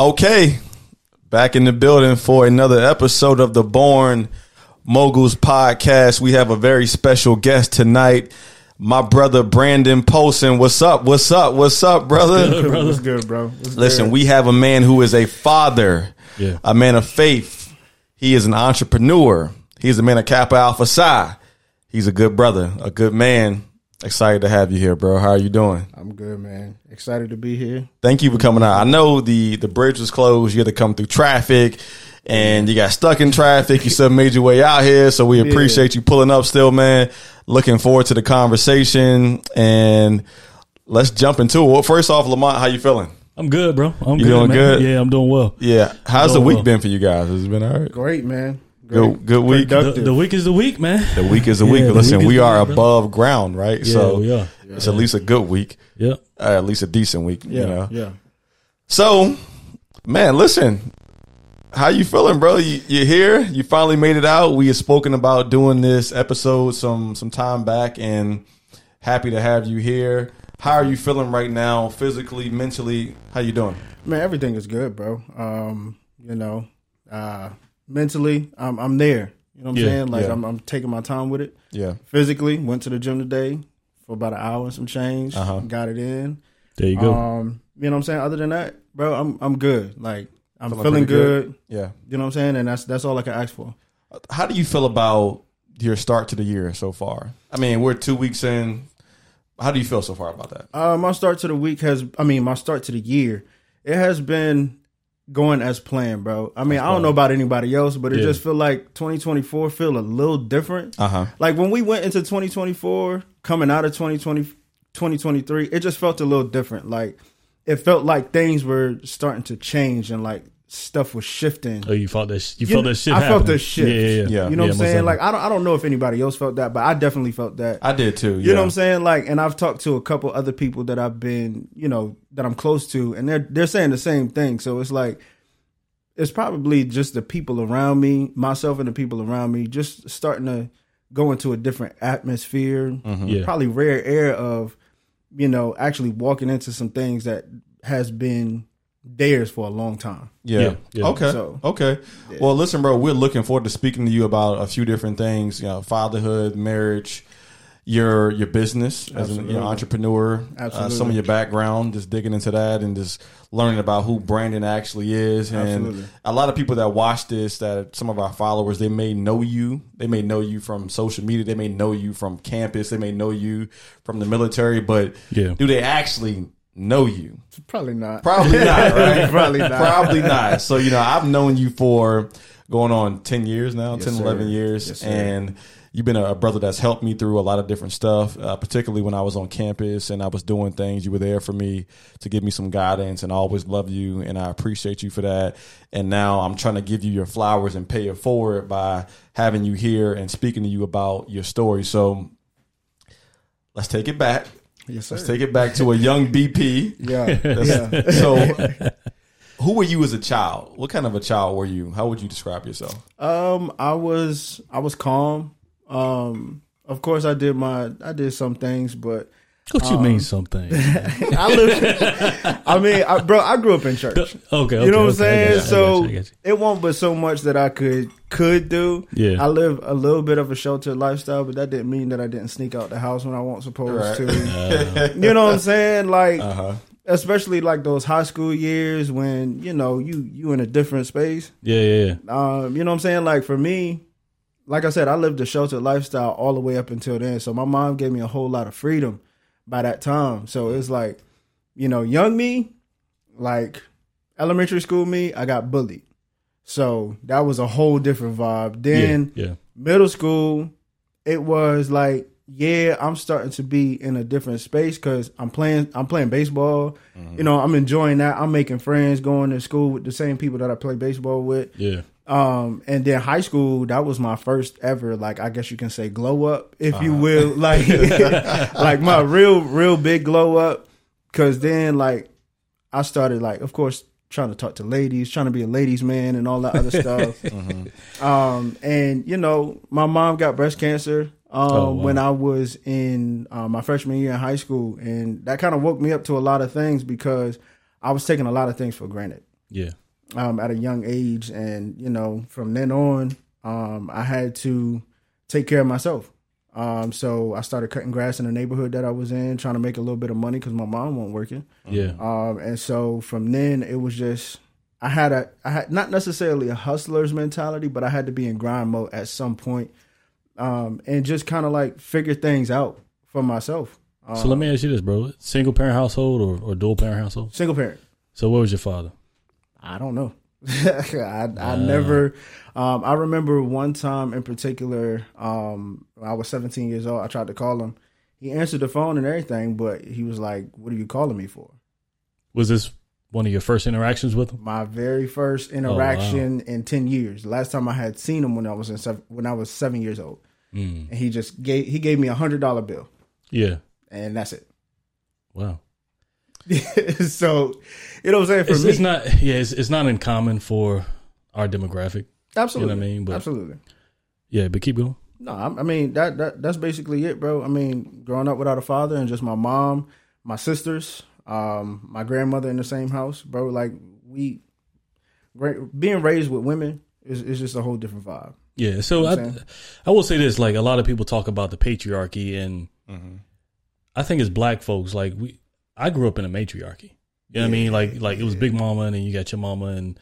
Okay, back in the building for another episode of the Born Moguls podcast. We have a very special guest tonight. My brother Brandon Polson. What's up? What's up? What's up, brother? Good brother. What's good, bro? What's Listen, good? we have a man who is a father, Yeah. a man of faith. He is an entrepreneur. He's a man of Kappa Alpha Psi. He's a good brother, a good man. Excited to have you here, bro. How are you doing? I'm good, man. Excited to be here. Thank you for coming out. I know the the bridge was closed. You had to come through traffic, and you got stuck in traffic. You still made your way out here, so we appreciate you pulling up. Still, man. Looking forward to the conversation, and let's jump into it. Well, first off, Lamont, how you feeling? I'm good, bro. I'm You good, doing man. good? Yeah, I'm doing well. Yeah, how's the week well. been for you guys? Has it been all right? Great, man. Good- good week. The, the week is the week, man. The week is a week. The Listen, week we are week, bro. above ground, right? Yeah, so we are. it's at least a good week, Yeah. uh, at least a decent week. yeah, You know? yeah. So, man, listen, how you feeling, bro? You, you're here. You finally made it out. We had spoken about doing this episode some some time back, and happy to have you here. How are you feeling right now, physically, mentally? How you doing? Man, everything is good, bro. Um, you know, uh, mentally, I'm I'm there. You know what I'm Yeah, saying? Like yeah. I'm I'm taking my time with it. Yeah, Physically, went to the gym today for about an hour and some change. Uh-huh. Got it in. There you go. Um, you know what I'm saying? Other than that, bro, I'm I'm good. Like I'm Feeling feeling, good. good? yeah. You know what I'm saying? And that's that's all I can ask for. How do you feel about your start to the year so far? I mean, we're two weeks in. How do you feel so far about that? Uh, my start to the week has, I mean, my start to the year, it has been going as planned, bro. I mean, I don't know about anybody else, but it Yeah. just feel like 2024 feel a little different. Uh huh. Like when we went into 2024, coming out of 2020, 2023, it just felt a little different. Like it felt like things were starting to change and like stuff was shifting. oh, you felt this. You, You felt know, that shit. I felt happening. that shit. Yeah, yeah, yeah. Yeah. You know what I'm saying? Like. I don't, I don't know if anybody else felt that, but I definitely felt that. I did too. You know what I'm saying? Like, and I've talked to a couple other people that I've been, you know, that I'm close to, and they're they're saying the same thing. So it's like, it's probably just the people around me, myself and the people around me, just starting to go into a different atmosphere. Mm-hmm. Yeah. Probably rare air of, you know, actually walking into some things that has been theirs for a long time. Yeah. Yeah, yeah. Okay. So- okay. Well, listen, bro. We're looking forward to speaking to you about a few different things. You know, fatherhood, marriage, your your business as an you know, Absolutely. entrepreneur. Uh, some of your background, just digging into that and just learning about who Brandon actually is. And Absolutely. a lot of people that watch this, that some of our followers, they may know you. They may know you from social media. They may know you from campus. They may know you from the military. But Yeah. do they actually know you? Probably not. Probably not, right? Probably not. Probably not. So, you know, I've known you for going on 10 years now, Yes, 10, sir. 11 years. Yes, and you've been a brother that's helped me through a lot of different stuff, uh, particularly when I was on campus and I was doing things. You were there for me to give me some guidance, and I always love you, and I appreciate you for that. And now I'm trying to give you your flowers and pay it forward by having you here and speaking to you about your story. So, let's take it back. Yes, sir. Let's take it back to a young BP. yeah. That's- So, who were you as a child? What kind of a child were you? How would you describe yourself? Um, I was I was calm. Um, of course, I did my I did some things, but What you mean something? I live. I mean, I, bro, I grew up in church. okay, okay. You know what I'm saying? you, So you, I got you. it won't but so much that I could could do. Yeah. I live a little bit of a sheltered lifestyle, but that didn't mean that I didn't sneak out the house when I wasn't supposed Right. to. you know what I'm saying? Like, Uh huh. especially like those high school years when you know you you in a different space. yeah, yeah, yeah. Um, you know what I'm saying? Like for me, like I said, I lived a sheltered lifestyle all the way up until then. So my mom gave me a whole lot of freedom by that time. So it's like, you know, young me, like elementary school me, I got bullied. So that was a whole different vibe. Then yeah, yeah. middle school, it was like, yeah, I'm starting to be in a different space because I'm playing. I'm playing baseball. Mm-hmm. You know, I'm enjoying that. I'm making friends, going to school with the same people that I play baseball with. yeah. Um, and then high school, that was my first ever, like, I guess you can say glow up, if you will. Like, like my real, real big glow up. Cause then, like, I started, like, of course, trying to talk to ladies, trying to be a ladies' man and all that other stuff. Um, and, you know, my mom got breast cancer. Um, Oh, wow. when I was in uh, my freshman year in high school, and that kind of woke me up to a lot of things because I was taking a lot of things for granted. Yeah. Um, at a young age, and you know, from then on, um, I had to take care of myself. Um, so I started cutting grass in the neighborhood that I was in, trying to make a little bit of money because my mom wasn't working. Yeah. Um, and so from then it was just I had a I had not necessarily a hustler's mentality, but I had to be in grind mode at some point, um, and just kind of like figure things out for myself. Um, So let me ask you this, bro. Single parent household or, or dual parent household? single parent. So what was your father? I don't know. I I never. Um, I remember one time in particular. Um, I was 17 years old. I tried to call him. He answered the phone and everything, but he was like, "What are you calling me for?" Was this one of your first interactions with him? My very first interaction in 10 years. Last time I had seen him when I was in seven, when I was seven years old, Mm. and he just gave he gave me a hundred dollar bill, Yeah. and that's it. Wow. so, you know what I'm saying? For It's, me, it's not. Yeah. It's, it's not uncommon for our demographic. absolutely. you know what I mean? But- absolutely. Yeah. But keep going. No, I, I mean that that that's basically it, bro. I mean, growing up without a father and just my mom, my sisters, um, my grandmother in the same house, bro. Like we, ra- being raised with women is is just a whole different vibe. Yeah. So You know I, I'm? I will say this: like a lot of people talk about the patriarchy, and I think as black folks, like we, I grew up in a matriarchy. You know what I mean? Like, like it was Big Mama, and then you got your mama, and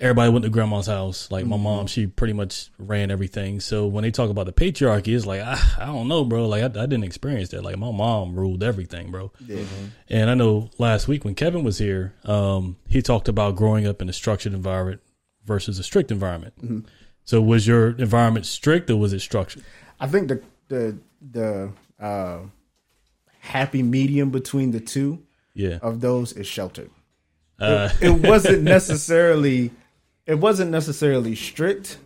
everybody went to grandma's house. Like my mom, she pretty much ran everything. So when they talk about the patriarchy, it's like I, I don't know, bro. Like I, I didn't experience that. Like my mom ruled everything, bro. Yeah. And I know last week when Kevin was here, um, he talked about growing up in a structured environment versus a strict environment. So was your environment strict or was it structured? I think the the the uh, happy medium between the two Yeah. of those is sheltered. Uh, it wasn't necessarily it wasn't necessarily strict,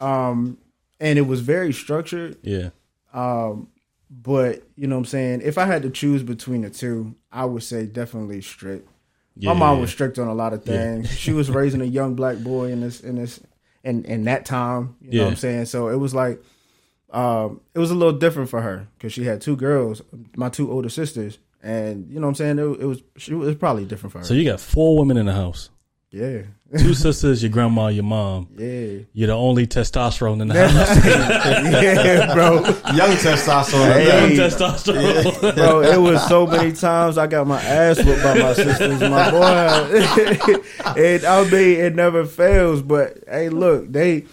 um, and it was very structured. yeah. Um, but you know what I'm saying? If I had to choose between the two, I would say definitely strict. Yeah. My mom was strict on a lot of things. She was raising a young black boy in this in this in in that time. You know what I'm saying? So it was like um it was a little different for her because she had two girls, my two older sisters, and you know what I'm saying? It, it was she, it was probably different for her. So you got four women in the house. yeah, Two sisters, your grandma, your mom. yeah, You're the only testosterone in the house. yeah, bro. Young testosterone. Hey. Young testosterone. bro. It was so many times I got my ass whooped by my sisters, my boy. and I mean, it never fails. But hey, look, they,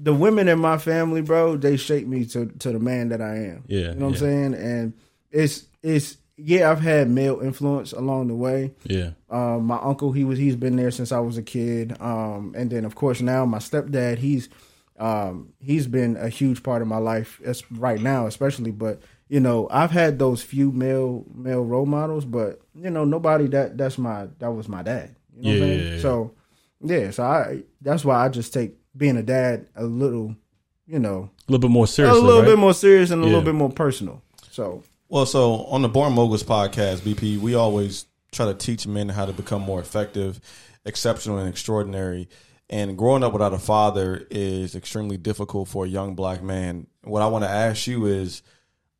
the women in my family, bro, they shape me to to the man that I am. Yeah, you know what I'm saying. And it's it's yeah, I've had male influence along the way. yeah. Um, my uncle, he was he's been there since I was a kid. Um, and then of course now my stepdad, he's um, he's been a huge part of my life as right now, especially. But you know, I've had those few male male role models, but you know, nobody that that's my that was my dad. You know Yeah, yeah, yeah. So yeah, so I that's why I just take being a dad a little, you know, A little bit more serious, a little right? bit more serious and a Yeah. little bit more personal. So Well, so on the Born Moguls podcast, BP, we always try to teach men how to become more effective, exceptional, and extraordinary. And growing up without a father is extremely difficult for a young black man. What I want to ask you is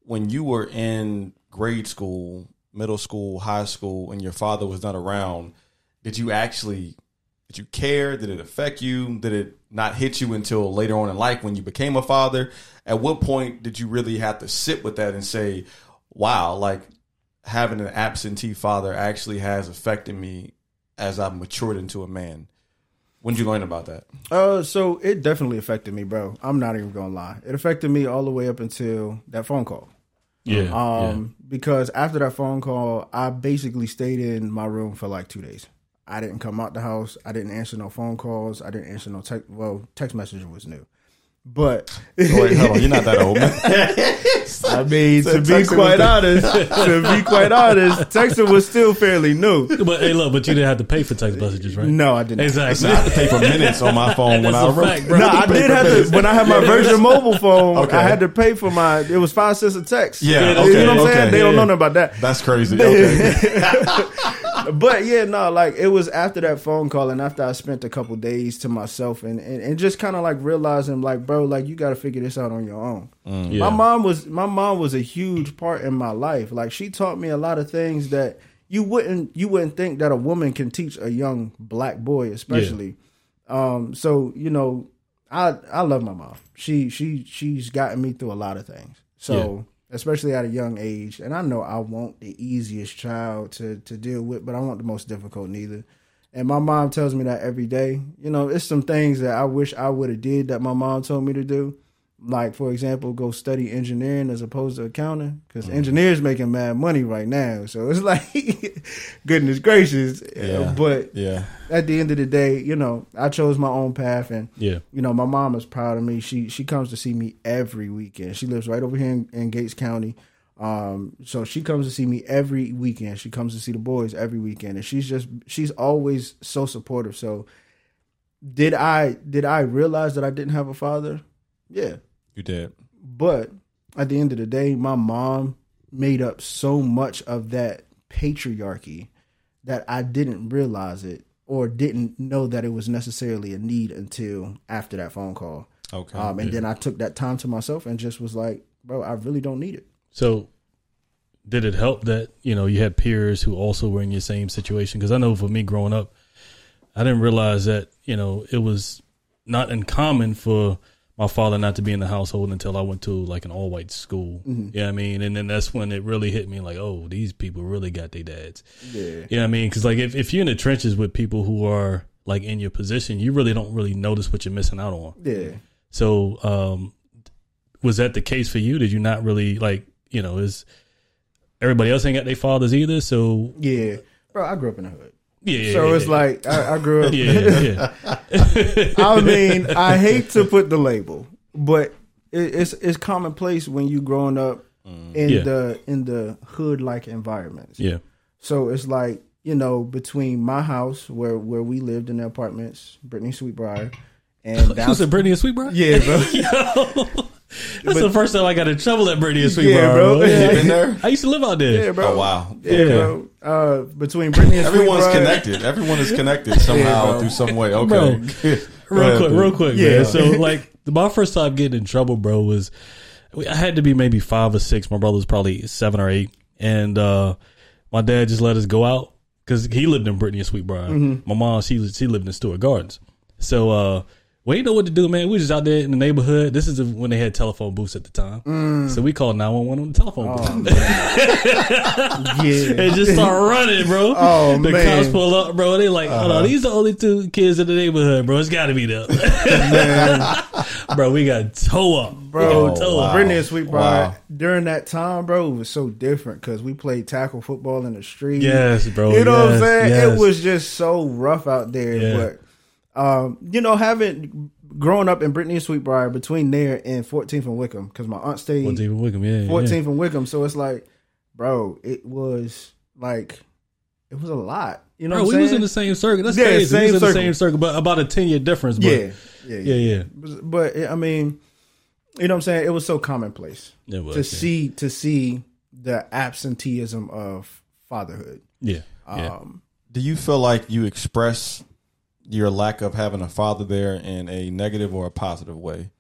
when you were in grade school, middle school, high school, and your father was not around, did you actually did you care? Did it affect you? Did it not hit you until later on in life when you became a father? At what point did you really have to sit with that and say, wow, like having an absentee father actually has affected me as I've matured into a man? When did you learn about that? Uh, so it definitely affected me, bro. I'm not even gonna lie. It affected me all the way up until that phone call. Yeah. Um, because after that phone call, I basically stayed in my room for like two days. I didn't come out the house. I didn't answer no phone calls. I didn't answer no text. Well, text messenger was new, but wait, hold on, you're not that old, man. I mean, to be texting quite honest, to be quite honest, texting was still fairly new. But hey, look, but you didn't have to pay for text messages, right? No, I didn't. Exactly. I have to pay for minutes on my phone when That's I a wrote. fact. No, I did have to when I had my Virgin Mobile phone. Okay. I had to pay for my. It was five cents a text. Yeah, you okay, know what I'm okay. saying. They don't know nothing about that. That's crazy. Okay. But yeah, no, like it was after that phone call and after I spent a couple days to myself and and, and just kind of like realizing like, bro, like you got to figure this out on your own. Yeah. My mom was my mom was a huge part in my life. Like she taught me a lot of things that you wouldn't you wouldn't think that a woman can teach a young black boy, especially. Um, so you know, I I love my mom. She she she's gotten me through a lot of things. So especially at a young age, and I know I want the easiest child to to deal with, but I want the most difficult neither. And my mom tells me that every day. You know, it's some things that I wish I would have did that my mom told me to do. Like for example, go study engineering as opposed to accounting because engineers making mad money right now. So it's like, goodness gracious. Yeah. But Yeah. at the end of the day, you know, I chose my own path, and Yeah. you know, my mom is proud of me. She she comes to see me every weekend. She lives right over here in, in Gates County. Um, so she comes to see me every weekend. She comes to see the boys every weekend, and she's just she's always so supportive. So did I did I realize that I didn't have a father? Yeah, You did. but at the end of the day, my mom made up so much of that patriarchy that I didn't realize it or didn't know that it was necessarily a need until after that phone call. Okay. Um, and then I took that time to myself and just was like, bro, I really don't need it. So, did it help that you know you had peers who also were in your same situation? Because I know for me growing up, I didn't realize that you know it was not uncommon for my father not to be in the household until I went to like an all white school. Yeah, you know what I mean, and then that's when it really hit me like, oh, these people really got their dads. Yeah. You know what I mean? Because like if, if you're in the trenches with people who are like in your position, you really don't really notice what you're missing out on. Yeah. So, um, was that the case for you? Did you not really like, you know, is everybody else ain't got their fathers either? So, Yeah. Bro, I grew up in the hood. Yeah, so yeah, it's yeah. like I, I grew up yeah, yeah, yeah. I mean, I hate to put the label, but it, it's it's commonplace when you growing up mm. in Yeah. the in the hood like environments. yeah. So it's like you know between my house where where we lived in the apartments, Brittany Sweetbriar, and That was a Brittany and Sweetbriar? yeah, bro. Yo, that's the first time I got in trouble at Brittany and Sweetbriar, Yeah, bro. bro. Yeah. been there? I used to live out there. Yeah, bro. Oh wow. Yeah, Yeah. bro. Uh, between Brittany and Everyone's Sweetbriar- connected. Everyone is connected somehow bro. through some way. Okay. Bro. Real ahead, quick, dude. real quick, Yeah. man. So like my first time getting in trouble, bro, was I had to be maybe five or six. My brother was probably seven or eight, and uh, my dad just let us go out because he lived in Brittany and Sweetbriar. My mom, she she lived in Stuart Gardens. So uh, we didn't know what to do, man. We was just out there in the neighborhood. This is when they had telephone booths at the time. So we called nine one one on the telephone booth. yeah. and just start running, bro. Oh, the man. Uh-huh. cops pull up, bro. They like, hold on, these are the only two kids in the neighborhood, bro. It's got to be them, bro. We got toe up, Bro, toe wow. up. Brittany and Sweetbriar Wow. during that time, bro, it was so different because we played tackle football in the street. Yes, bro. you know what I'm saying? yes. It was just so rough out there. Yeah. But um, you know, having growing up in Brittany and Sweetbriar between there and 14th and Wickham, because my aunt stayed What's even Wickham? Yeah, 14th yeah. and Wickham, so it's like, bro, it was like, it was a lot. You know, Bro, what we I'm was saying? in the same circle. That's Yeah, crazy. same we was in the same circle, but about a ten year difference. But yeah, yeah, yeah, yeah. But I mean, you know what I'm saying? It was so commonplace It was, to yeah. see to see the absenteeism of fatherhood. Yeah, yeah. Um, Do you feel like you express your lack of having a father there in a negative or a positive way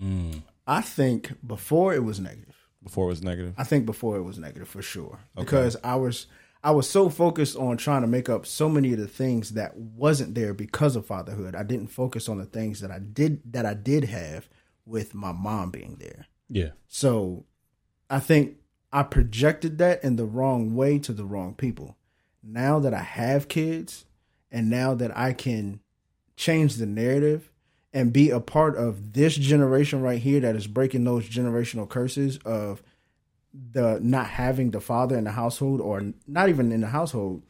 mm. I think before it was negative. before it was negative? I think before it was negative for sure because I was I was so focused on trying to make up so many of the things that wasn't there because of fatherhood. I didn't focus on the things that I did that I did have with my mom being there. yeah. So I think I projected that in the wrong way to the wrong people. Now that I have kids and now that I can change the narrative and be a part of this generation right here that is breaking those generational curses of the not having the father in the household or not even in the household,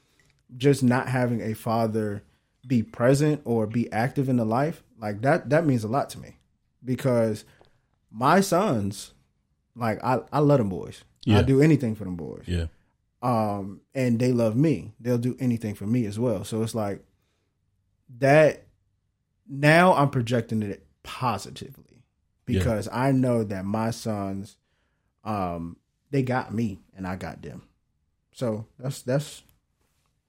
just not having a father be present or be active in the life, like that that means a lot to me. Because my sons, like I, I love them boys. Yeah. I do anything for them boys. Yeah. Um, and they love me. They'll do anything for me as well. So it's like that. Now I'm projecting it positively because I know that my sons, um, they got me and I got them. So that's that's,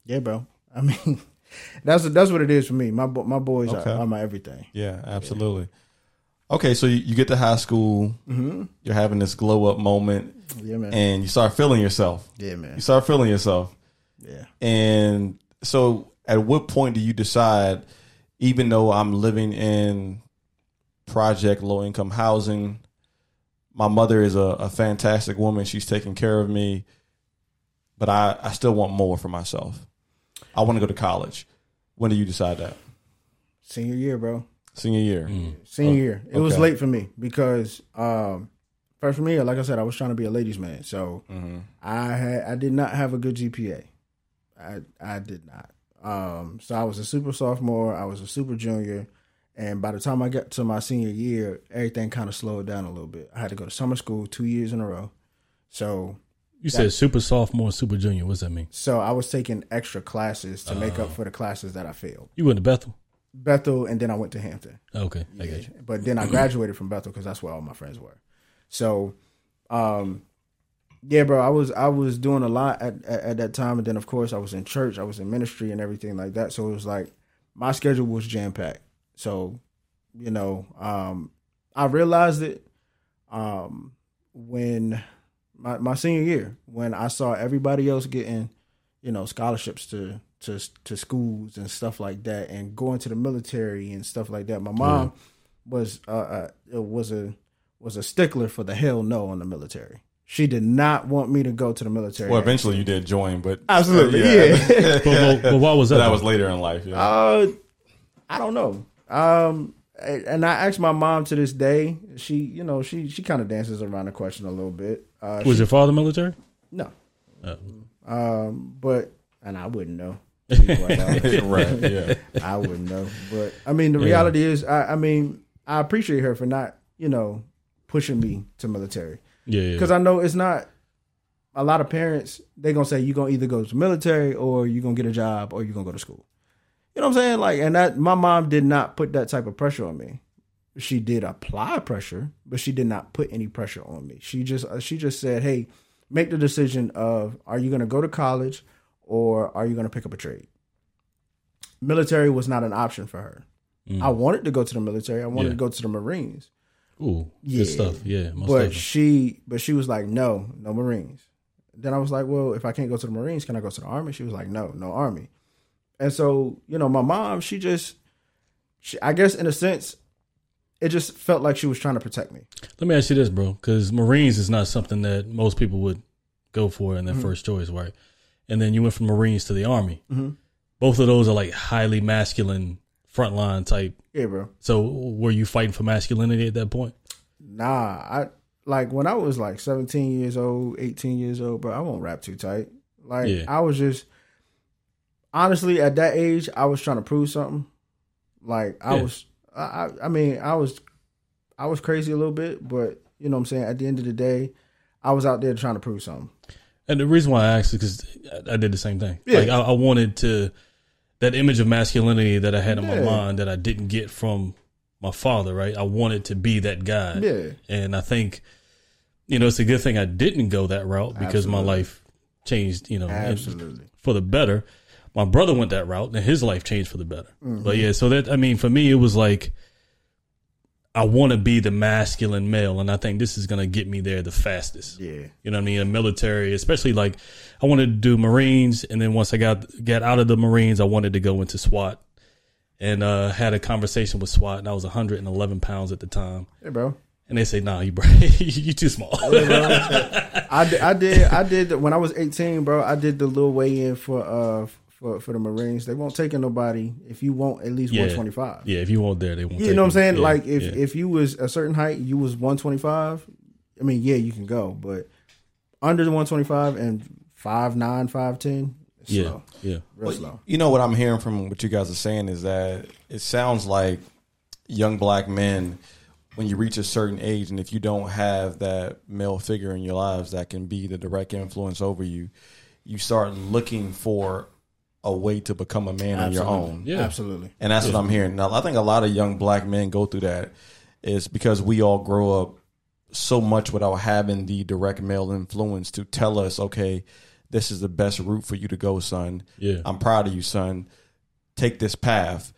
yeah, bro. I mean, that's that's what it is for me. My my boys Okay. are, are my everything. Yeah, absolutely. Okay, so you, you get to high school, Mm-hmm. you're having this glow up moment, Yeah, man. and you start feeling yourself. yeah, man. You start feeling yourself. Yeah. And so, at what point do you decide, even though I'm living in project low income housing, my mother is a, a fantastic woman. She's taking care of me, but I, I still want more for myself. I want to go to college. When do you decide that? Senior year, bro. Senior year. Senior year. It was late for me because um first for me, like I said, I was trying to be a ladies' man. So I had I did not have a good GPA. I I did not. Um so I was a super sophomore, I was a super junior, and by the time I got to my senior year, everything kind of slowed down a little bit. I had to go to summer school two years in a row. So You said super sophomore, super junior. What's that mean? so I was taking extra classes to make up for the classes that I failed. You went to Bethel. Bethel and then I went to Hampton. Okay, I got you. But then I graduated from Bethel because that's where all my friends were. So, um, yeah, bro, I was I was doing a lot at, at at that time, and then of course I was in church, I was in ministry and everything like that. So it was like my schedule was jam packed. So, you know, um, I realized it um, when my my senior year when I saw everybody else getting, you know, scholarships to to to schools and stuff like that, and going to the military and stuff like that. My mom was uh, uh was a was a stickler for the hell no on the military. She did not want me to go to the military. Well, eventually you did join, but Absolutely, yeah. But, but, but why was that? that was later in life. Yeah. Uh, I don't know. Um, and I asked my mom to this day. She, you know, she she kind of dances around the question a little bit. Uh, was your father military? no, Oh. um, but and I wouldn't know. to be quite honest. right. Yeah. I wouldn't know. But I mean, the reality is, I, I mean, I appreciate her for not, you know, pushing me to military Yeah, yeah. because I know it's not. A lot of parents they're gonna say you're gonna either go to military or you're gonna get a job or you're gonna go to school. You know what I'm saying? Like, and that my mom did not put that type of pressure on me. She did apply pressure, but she did not put any pressure on me. She just uh, she just said, "Hey, make the decision of are you gonna go to college or are you gonna pick up a trade." Military was not an option for her. I wanted to go to the military. I wanted Yeah. to go to the Marines. Ooh, Yeah. good stuff. Yeah, but definitely. she but she was like no no marines then i was like well if i can't go to the marines can i go to the army she was like no no army and so you know my mom she just she, i guess in a sense it just felt like she was trying to protect me Let me ask you this, bro, because Marines is not something that most people would go for in their first choice, right? And then you went from Marines to the Army. Mhm. Both of those are like highly masculine frontline type. yeah bro So were you fighting for masculinity at that point? nah i like when i was like 17 years old 18 years old bro i won't rap too tight like Yeah. i was just honestly at that age i was trying to prove something like i Yeah. was I, I mean i was i was crazy a little bit but you know what i'm saying at the end of the day i was out there trying to prove something And the reason why I asked is because I, I did the same thing. Yeah. Like I, I wanted to that image of masculinity that I had in my mind that I didn't get from my father. Right, I wanted to be that guy. yeah And I think, you know, it's a good thing I didn't go that route because my life changed, you know, absolutely for the better. My brother went that route and his life changed for the better. Mm-hmm. But yeah, so that, I mean, for me, it was like, I want to be the masculine male. And I think this is going to get me there the fastest. yeah You know what I mean? A military, especially like I wanted to do Marines. And then once I got, got out of the Marines, I wanted to go into SWAT and, uh, had a conversation with SWAT and I was 111 pounds at the time. hey bro And they say, nah, you, bro, you too small. I did, I did I did when I was 18 bro I did the little weigh in for uh for for the Marines they won't take in nobody if you want at least Yeah. 125 yeah, if you want there, they won't. You take know what I'm saying? Yeah, like if yeah. if you was a certain height, you was 125. I mean, yeah, you can go, but under the 125 and five nine, five ten, it's yeah, slow, yeah, real slow. You know what I'm hearing from what you guys are saying is that it sounds like young black men, when you reach a certain age, and if you don't have that male figure in your lives that can be the direct influence over you, you start looking for a way to become a man on your own. Yeah. Absolutely. And that's what I'm hearing. Now, I think a lot of young black men go through that is because we all grow up so much without having the direct male influence to tell us, okay, this is the best route for you to go, son. Yeah. I'm proud of you, son. Take this path.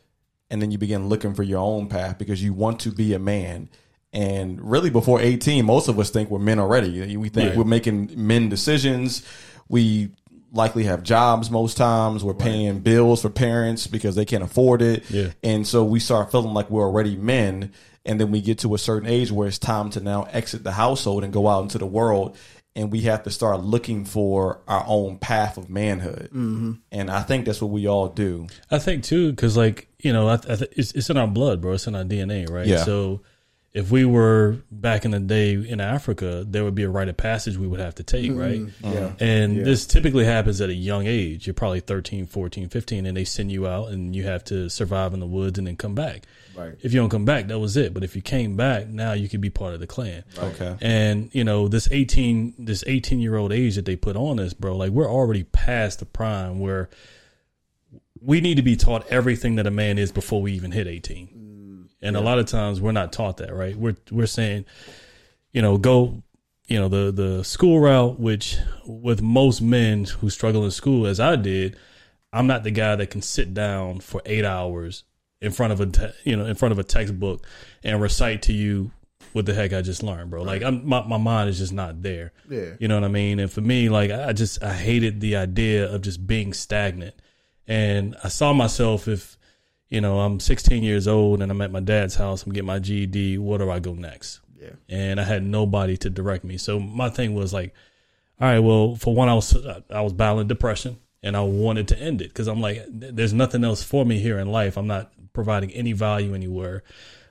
And then you begin looking for your own path because you want to be a man. And really, before 18, most of us think we're men already. We think Yeah. we're making men decisions. We likely have jobs most times. We're paying bills for parents because they can't afford it. Yeah. And so we start feeling like we're already men. And then we get to a certain age where it's time to now exit the household and go out into the world. And we have to start looking for our own path of manhood. Mm-hmm. And I think that's what we all do. I think too, because like you know, I, I th- it's it's in our blood, bro. It's in our DNA, right? Yeah. So if we were back in the day in Africa, there would be a rite of passage we would have to take, mm-hmm. right? Yeah. Uh-huh. And this typically happens at a young age. You're probably 13, 14, 15, and they send you out and you have to survive in the woods and then come back. Right. If you don't come back, that was it. But if you came back, now you could be part of the clan. Okay. And you know this eighteen this eighteen year old age that they put on us, bro. Like we're already past the prime where we need to be taught everything that a man is before we even hit eighteen. And a lot of times we're not taught that, right? We're we're saying, you know, go, you know, the the school route, which with most men who struggle in school, as I did, I'm not the guy that can sit down for eight hours in front of a te- you know in front of a textbook and recite to you what the heck I just learned, bro. Like I'm my, my mind is just not there. Yeah. You know what I mean? And for me, like I just I hated the idea of just being stagnant. And I saw myself if you know I'm 16 years old and I'm at my dad's house, I'm getting my GED. Where do I go next? Yeah. And I had nobody to direct me. So my thing was like, all right, well, for one, I was I was battling depression and I wanted to end it because I'm like, there's nothing else for me here in life. I'm not providing any value anywhere.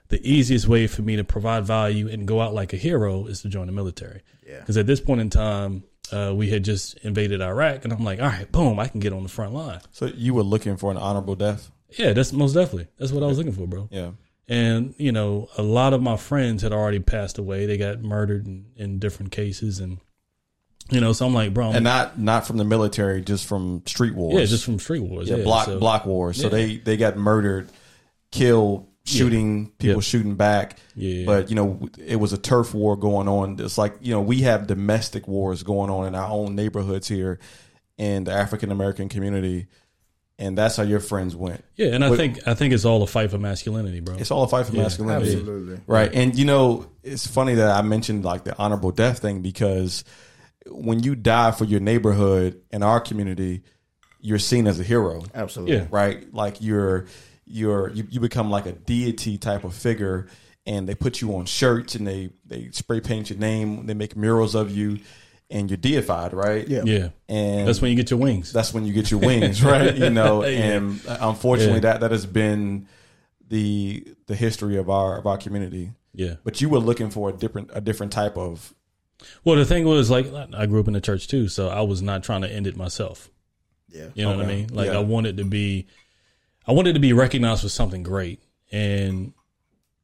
The easiest way for me to provide value and go out like a hero is to join the military. Yeah. Because at this point in time, uh, we had just invaded Iraq, and I'm like, all right, boom, I can get on the front line. So you were looking for an honorable death? Yeah, that's most definitely that's what I was looking for, bro. Yeah. And you know, a lot of my friends had already passed away. They got murdered in, in different cases, and you know, so I'm like, bro, I'm, And not not from the military, just from street wars. yeah, just from street wars, yeah, yeah, block so- block wars. So Yeah. they they got murdered, killed, shooting people Yep. shooting back. Yeah. But you know, it was a turf war going on. It's like you know we have domestic wars going on in our own neighborhoods here in the African American community, and that's how your friends went. Yeah, and I But- think I think it's all a fight for masculinity, bro. It's all a fight for masculinity. Absolutely. Right. And you know, it's funny that I mentioned like the honorable death thing because when you die for your neighborhood and our community, you're seen as a hero. Absolutely. Yeah. Right? Like you're you're you, you become like a deity type of figure and they put you on shirts and they they spray paint your name, they make murals of you and you're deified, right? Yeah. yeah, And that's when you get your wings. that's when you get your wings, right? You know, Yeah. and uh, unfortunately Yeah. that that has been the the history of our of our community. yeah. But you were looking for a different a different type of Well, the thing was, like, I grew up in the church too, so I was not trying to end it myself. Yeah. You know what I mean? Like, Yeah. I wanted to be, I wanted to be recognized for something great, and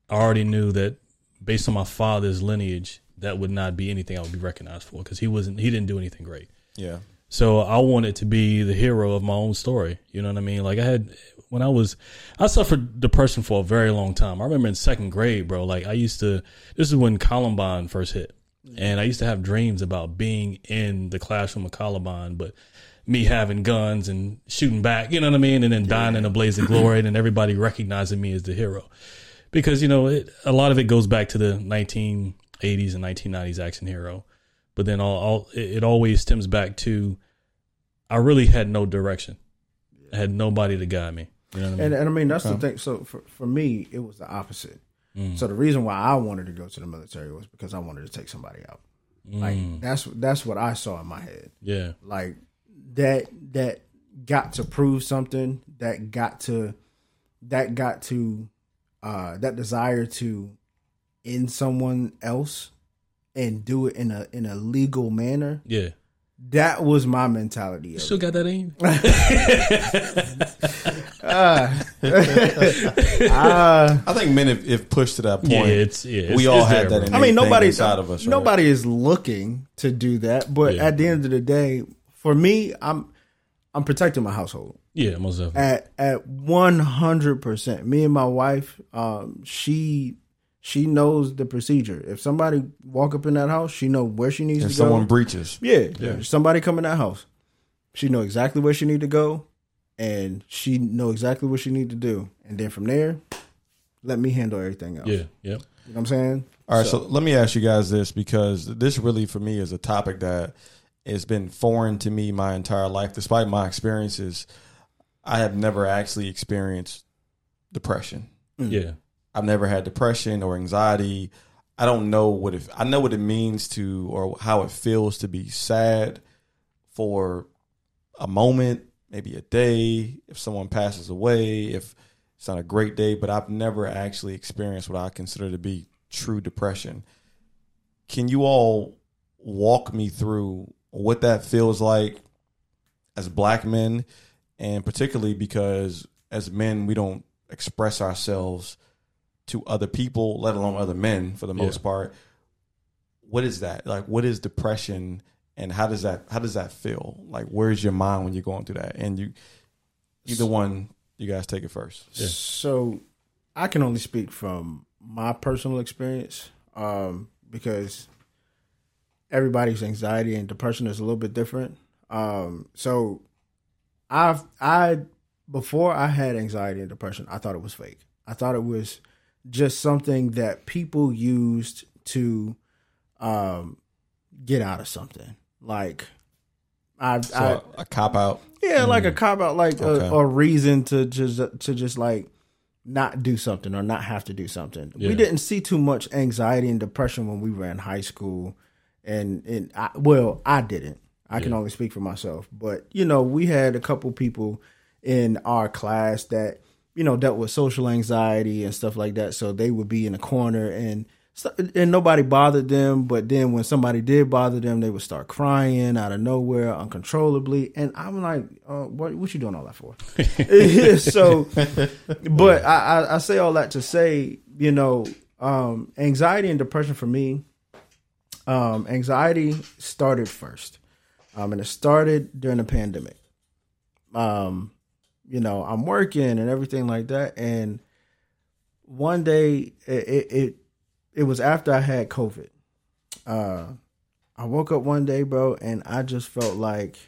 I already knew that based on my father's lineage, that would not be anything I would be recognized for because he wasn't, he didn't do anything great. yeah. So I wanted to be the hero of my own story. You know what I mean? Like I had when I was I suffered depression for a very long time. I remember in second grade, bro, like I used to this is when Columbine first hit. And I used to have dreams about being in the classroom of Columbine, but me having guns and shooting back, you know what I mean? And then dying in a blaze of glory and everybody recognizing me as the hero. Because, you know, it, a lot of it goes back to the 1980s and 1990s action hero but then all, all it, it always stems back to I really had no direction. I had nobody to guide me. You know what I mean? And, and I mean that's the thing. So for for me, it was the opposite. So the reason why I wanted to go to the military was because I wanted to take somebody out. Like that's that's what I saw in my head. yeah, Like that that got to prove something. That got to that got to uh that desire to end someone else and do it in a in a legal manner. yeah. That was my mentality. You still it. got that in you? I think men if, if pushed to that point, Yeah, it's yeah. It's, we all it's had that in I mean, Anything nobody inside of us, right? Nobody is looking to do that, but Yeah. at the end of the day, for me, I'm I'm protecting my household Yeah, most definitely. at at one hundred percent. Me and my wife, um, she she knows the procedure. If somebody walk up in that house, she know where she needs if to go. If someone breaches. yeah, if somebody come in that house, she know exactly where she need to go, and she know exactly what she need to do. And then from there, let me handle everything else. yeah, yeah. You know what I'm saying? All right, so, let me ask you guys this because this really for me is a topic that it's been foreign to me my entire life. Despite my experiences, I have never actually experienced depression. Yeah. I've never had depression or anxiety. I don't know what if I know what it means to or how it feels to be sad for a moment, maybe a day, if someone passes away, if it's not a great day, but I've never actually experienced what I consider to be true depression. Can you all walk me through what that feels like as black men and particularly because as men we don't express ourselves to other people, let alone other men for the most Yeah. part. What is that? Like what is depression and how does that how does that feel? Like where's your mind when you're going through that? And you either one, you guys take it first. Yeah. So I can only speak from my personal experience um, because everybody's anxiety and depression is a little bit different. Um, so I've I before I had anxiety and depression, I thought it was fake. I thought it was just something that people used to um, get out of something. Like I, So I a cop out. yeah, like a cop out, like Okay. a, a reason to just to just like not do something or not have to do something. Yeah. We didn't see too much anxiety and depression when we were in high school, and and I, well, I didn't. I can only speak for myself, but you know, we had a couple people in our class that you know dealt with social anxiety and stuff like that. So they would be in a corner and and nobody bothered them. But then when somebody did bother them, they would start crying out of nowhere uncontrollably. And I'm like, uh, what what you doing all that for? so, but I, I I say all that to say, you know, um, anxiety and depression for me, um, anxiety started first. Um, and it started during the pandemic. Um, you know, I'm working and everything like that. And one day, it it it, it was after I had COVID. Uh, I woke up one day, bro, and I just felt like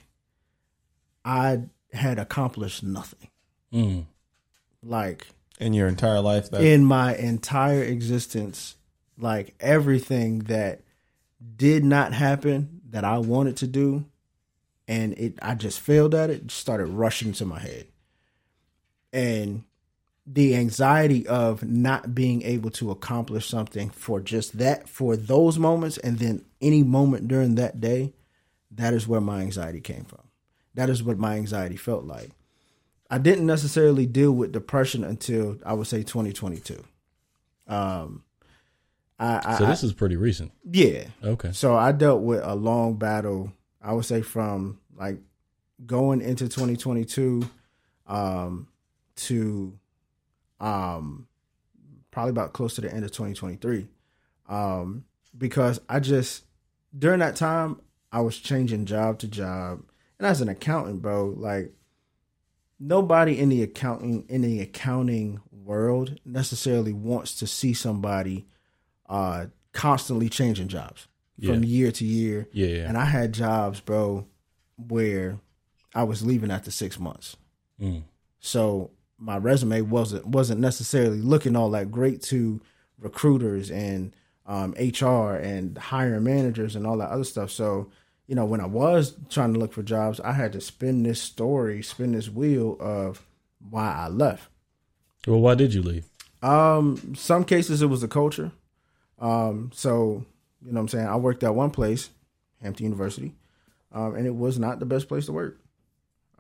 I had accomplished nothing. Mm. Like in your entire life that in my entire existence, like everything that did not happen that I wanted to do, and it I just failed at it, started rushing to my head. And the anxiety of not being able to accomplish something for just that, for those moments, and then any moment during that day, that is where my anxiety came from. That is what my anxiety felt like. I didn't necessarily deal with depression until I would say 2022. Um, I, I So this is pretty recent. yeah. Okay. So I dealt with a long battle. I would say from like going into 2022 um, to um, probably about close to the end of 2023 um, because I just during that time I was changing job to job, and as an accountant, bro, like nobody in the accounting in the accounting world necessarily wants to see somebody uh constantly changing jobs from year to year. Yeah. yeah. And I had jobs, bro, where I was leaving after six months. Mm. So my resume wasn't wasn't necessarily looking all that great to recruiters and um, HR and hiring managers and all that other stuff. So you know, when I was trying to look for jobs, I had to spin this story, spin this wheel of why I left. Well, why did you leave? Um, some cases it was the culture. Um, so you know what I'm saying? I worked at one place, Hampton University, um, and it was not the best place to work.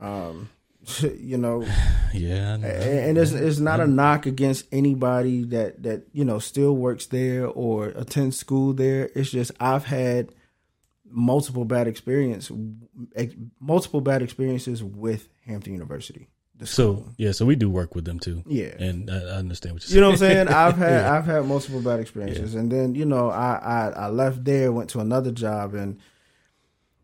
Um, you know, Yeah. Know. and, it's it's not a knock against anybody that that you know still works there or attends school there. It's just I've had multiple bad experience, multiple bad experiences with Hampton University. So yeah, so we do work with them too. yeah, And I, I understand what you're saying. you know what I'm saying? I've had Yeah. I've had multiple bad experiences, and then you know I, I I left there, went to another job, and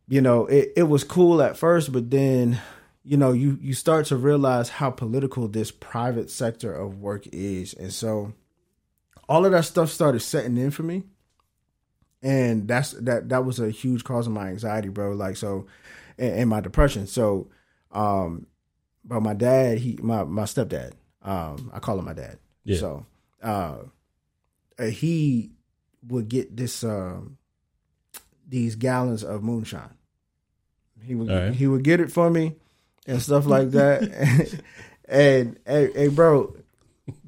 you know it it was cool at first, but then you know you you start to realize how political this private sector of work is, and so all of that stuff started setting in for me, and that's that that was a huge cause of my anxiety, bro. Like so, and, and my depression. So, um, but my dad, he my my stepdad, um, I call him my dad. Yeah. So, uh, uh, he would get this um these gallons of moonshine, He would right. he would get it for me and stuff like that. and, hey, hey, bro,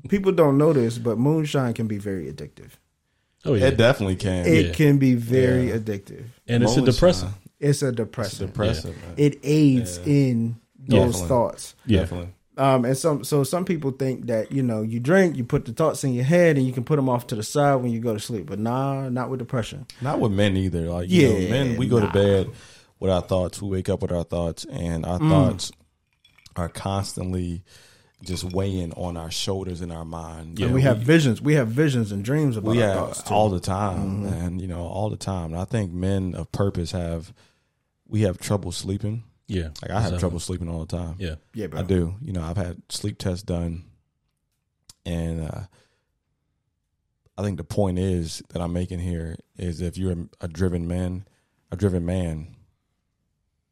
people don't know this, but moonshine can be very addictive. Oh yeah, It definitely can. It Yeah. can be very Yeah. addictive. and it's a Moonshine. depressant. It's a It's depressant. depressive. man. It aids in those Definitely. thoughts. Definitely. Um, and some so some people think that you know you drink, you put the thoughts in your head, and you can put them off to the side when you go to sleep. But nah, not with depression. Not with men either. Like you know, Yeah, men, we go nah. to bed with our thoughts. We wake up with our thoughts, and our thoughts are constantly just weighing on our shoulders and our mind. Yeah, and we have visions. We have visions and dreams about we our have thoughts too. all the time, and you know, all the time. And I think men of purpose have we have trouble sleeping. yeah. Like I have trouble sleeping all the time. Yeah, yeah, bro. I do. You know, I've had sleep tests done, and uh, I think the point is that I'm making here is if you're a, a driven man, a driven man,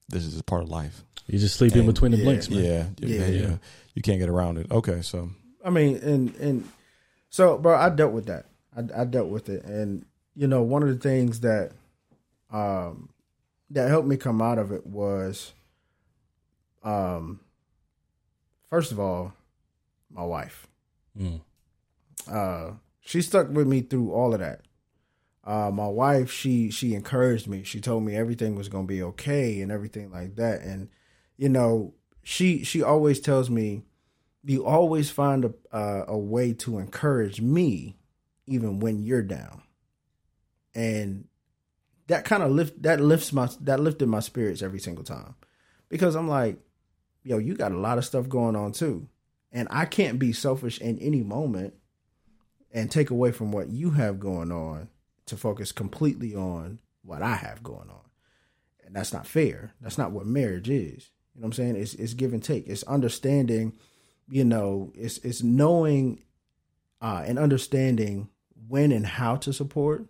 this is a part of life. you just sleep in between the yeah. blinks, man. Yeah, yeah, Yeah. yeah, You can't get around it. Okay, so I mean, and and so, bro, I dealt with that. I, I dealt with it, and you know, one of the things that um that helped me come out of it was, um, first of all, my wife. Mm. uh, she stuck with me through all of that. Uh, my wife, she she encouraged me. She told me everything was gonna be okay and everything like that. And you know, she she always tells me, you always find a a way to encourage me, even when you're down. And that kind of lift that lifts my that lifted my spirits every single time, because I'm like, yo, you got a lot of stuff going on too, and I can't be selfish in any moment and take away from what you have going on to focus completely on what I have going on. And that's not fair. That's not what marriage is. You know what I'm saying? It's it's give and take. It's understanding, you know, it's it's knowing uh and understanding when and how to support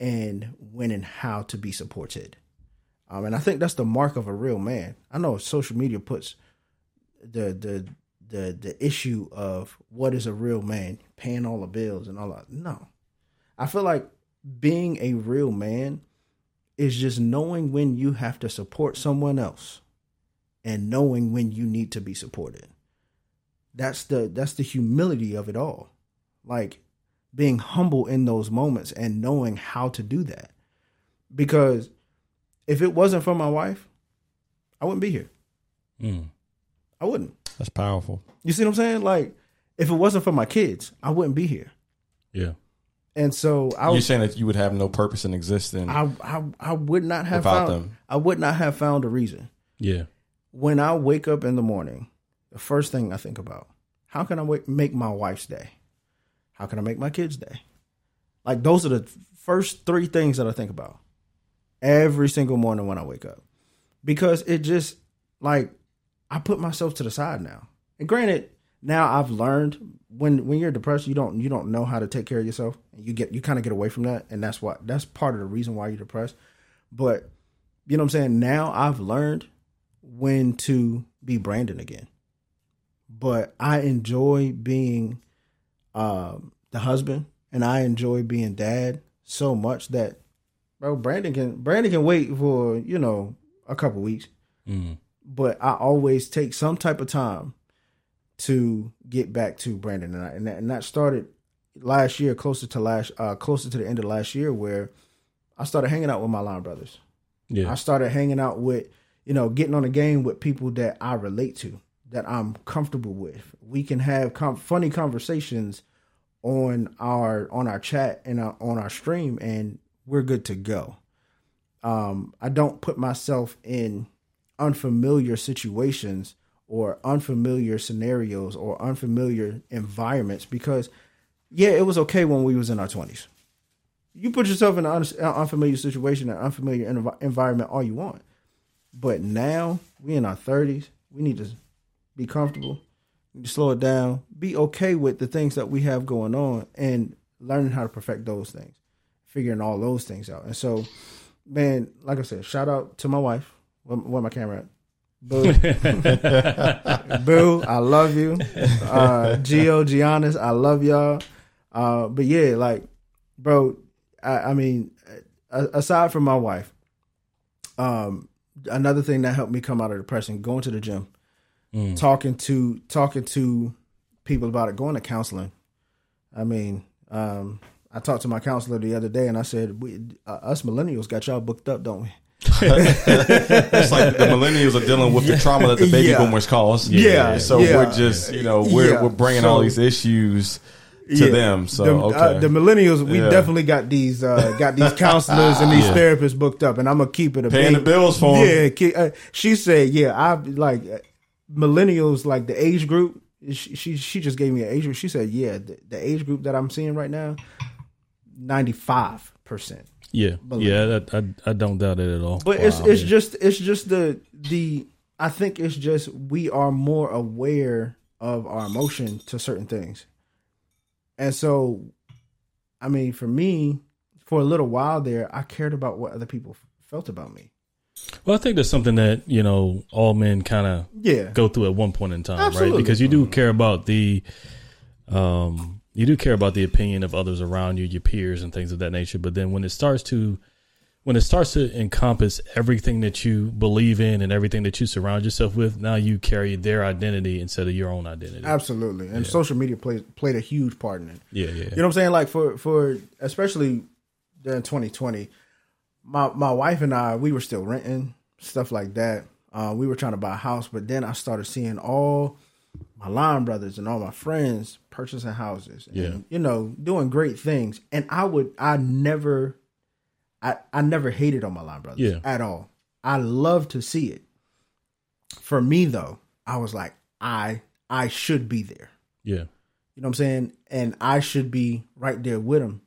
and when and how to be supported. Um and I think that's the mark of a real man. I know social media puts the the the the issue of what is a real man paying all the bills and all that. No, I feel like being a real man is just knowing when you have to support someone else and knowing when you need to be supported. That's the that's the humility of it all. Like being humble in those moments and knowing how to do that. Because if it wasn't for my wife, I wouldn't be here. Mm. I wouldn't. that's powerful. You see what I'm saying? Like, if it wasn't for my kids, I wouldn't be here. Yeah, And so I You're was, saying that you would have no purpose in existing I, I, I would not have without found, them. I would not have found a reason. yeah, When I wake up in the morning, the first thing I think about, how can I wake, make my wife's day? How can I make my kids' day? Like those are the first three things that I think about every single morning when I wake up. Because it just like I put myself to the side now. And granted, now I've learned when when you're depressed, you don't you don't know how to take care of yourself. You get you kind of get away from that, and that's what that's part of the reason why you're depressed. But you know what I'm saying? Now I've learned when to be Brandon again. But I enjoy being um, the husband, and I enjoy being dad so much that, bro, Brandon can Brandon can wait for you know a couple weeks, mm. but I always take some type of time to get back to Brandon, and I, and that, and that started last year, closer to last, uh, closer to the end of last year, where I started hanging out with my line brothers. yeah, I started hanging out with, you know, getting on a game with people that I relate to, that I'm comfortable with. We can have com- funny conversations on our on our chat and our, on our stream, and we're good to go. Um, I don't put myself in unfamiliar situations or unfamiliar scenarios or unfamiliar environments because, yeah, it was okay when we was in our twenties you put yourself in an un- uh, unfamiliar situation, an unfamiliar env- environment all you want. But now we in our thirties, we need to be comfortable, slow it down, be okay with the things that we have going on, and learning how to perfect those things, figuring all those things out. And so, man, like I said, shout out to my wife. Where, where my camera at? Boo, boo, I love you. Uh, Gio, Giannis, I love y'all. Uh, but yeah, like, bro, I, I mean, aside from my wife, um, another thing that helped me come out of depression, going to the gym, talking to talking to people about it, going to counseling. I mean, um, I talked to my counselor the other day, and I said, "We uh, us millennials got y'all booked up, don't we?" It's like the millennials are dealing with the trauma that the baby Yeah. boomers caused. Yeah, So yeah. we're just, you know, we're Yeah. we're bringing all these issues to Yeah. them. So the, okay. uh, the millennials, we Yeah. definitely got these uh, got these counselors and these Yeah. therapists booked up, and I'm gonna keep it a Paying the big- bills for 'em. Yeah, uh, she said, yeah, I like uh, millennials, like the age group. She, she she just gave me an age group. She said, yeah, the, the age group that I'm seeing right now, ninety five percent. Yeah, yeah, I, I, I don't doubt it at all. But it's it's just it's just the the I think it's just we are more aware of our emotion to certain things. And so I mean for me, for a little while there, I cared about what other people felt about me. Well, I think that's something that you know all men kind of Yeah. go through at one point in time, Absolutely. right? Because you do care about the, um, you do care about the opinion of others around you, your peers, and things of that nature. But then when it starts to, when it starts to encompass everything that you believe in and everything that you surround yourself with, now you carry their identity instead of your own identity. Absolutely. And social media played played a huge part in it. Yeah, yeah, You know what I'm saying? Like for for especially during 2020, my my wife and I we were still renting stuff like that. Uh, we were trying to buy a house, but then I started seeing all my line brothers and all my friends purchasing houses. And, Yeah. you know, doing great things. And I would I never I I never hated on my line brothers Yeah. at all. I love to see it. For me though, I was like, I I should be there. yeah. You know what I'm saying? And I should be right there with him.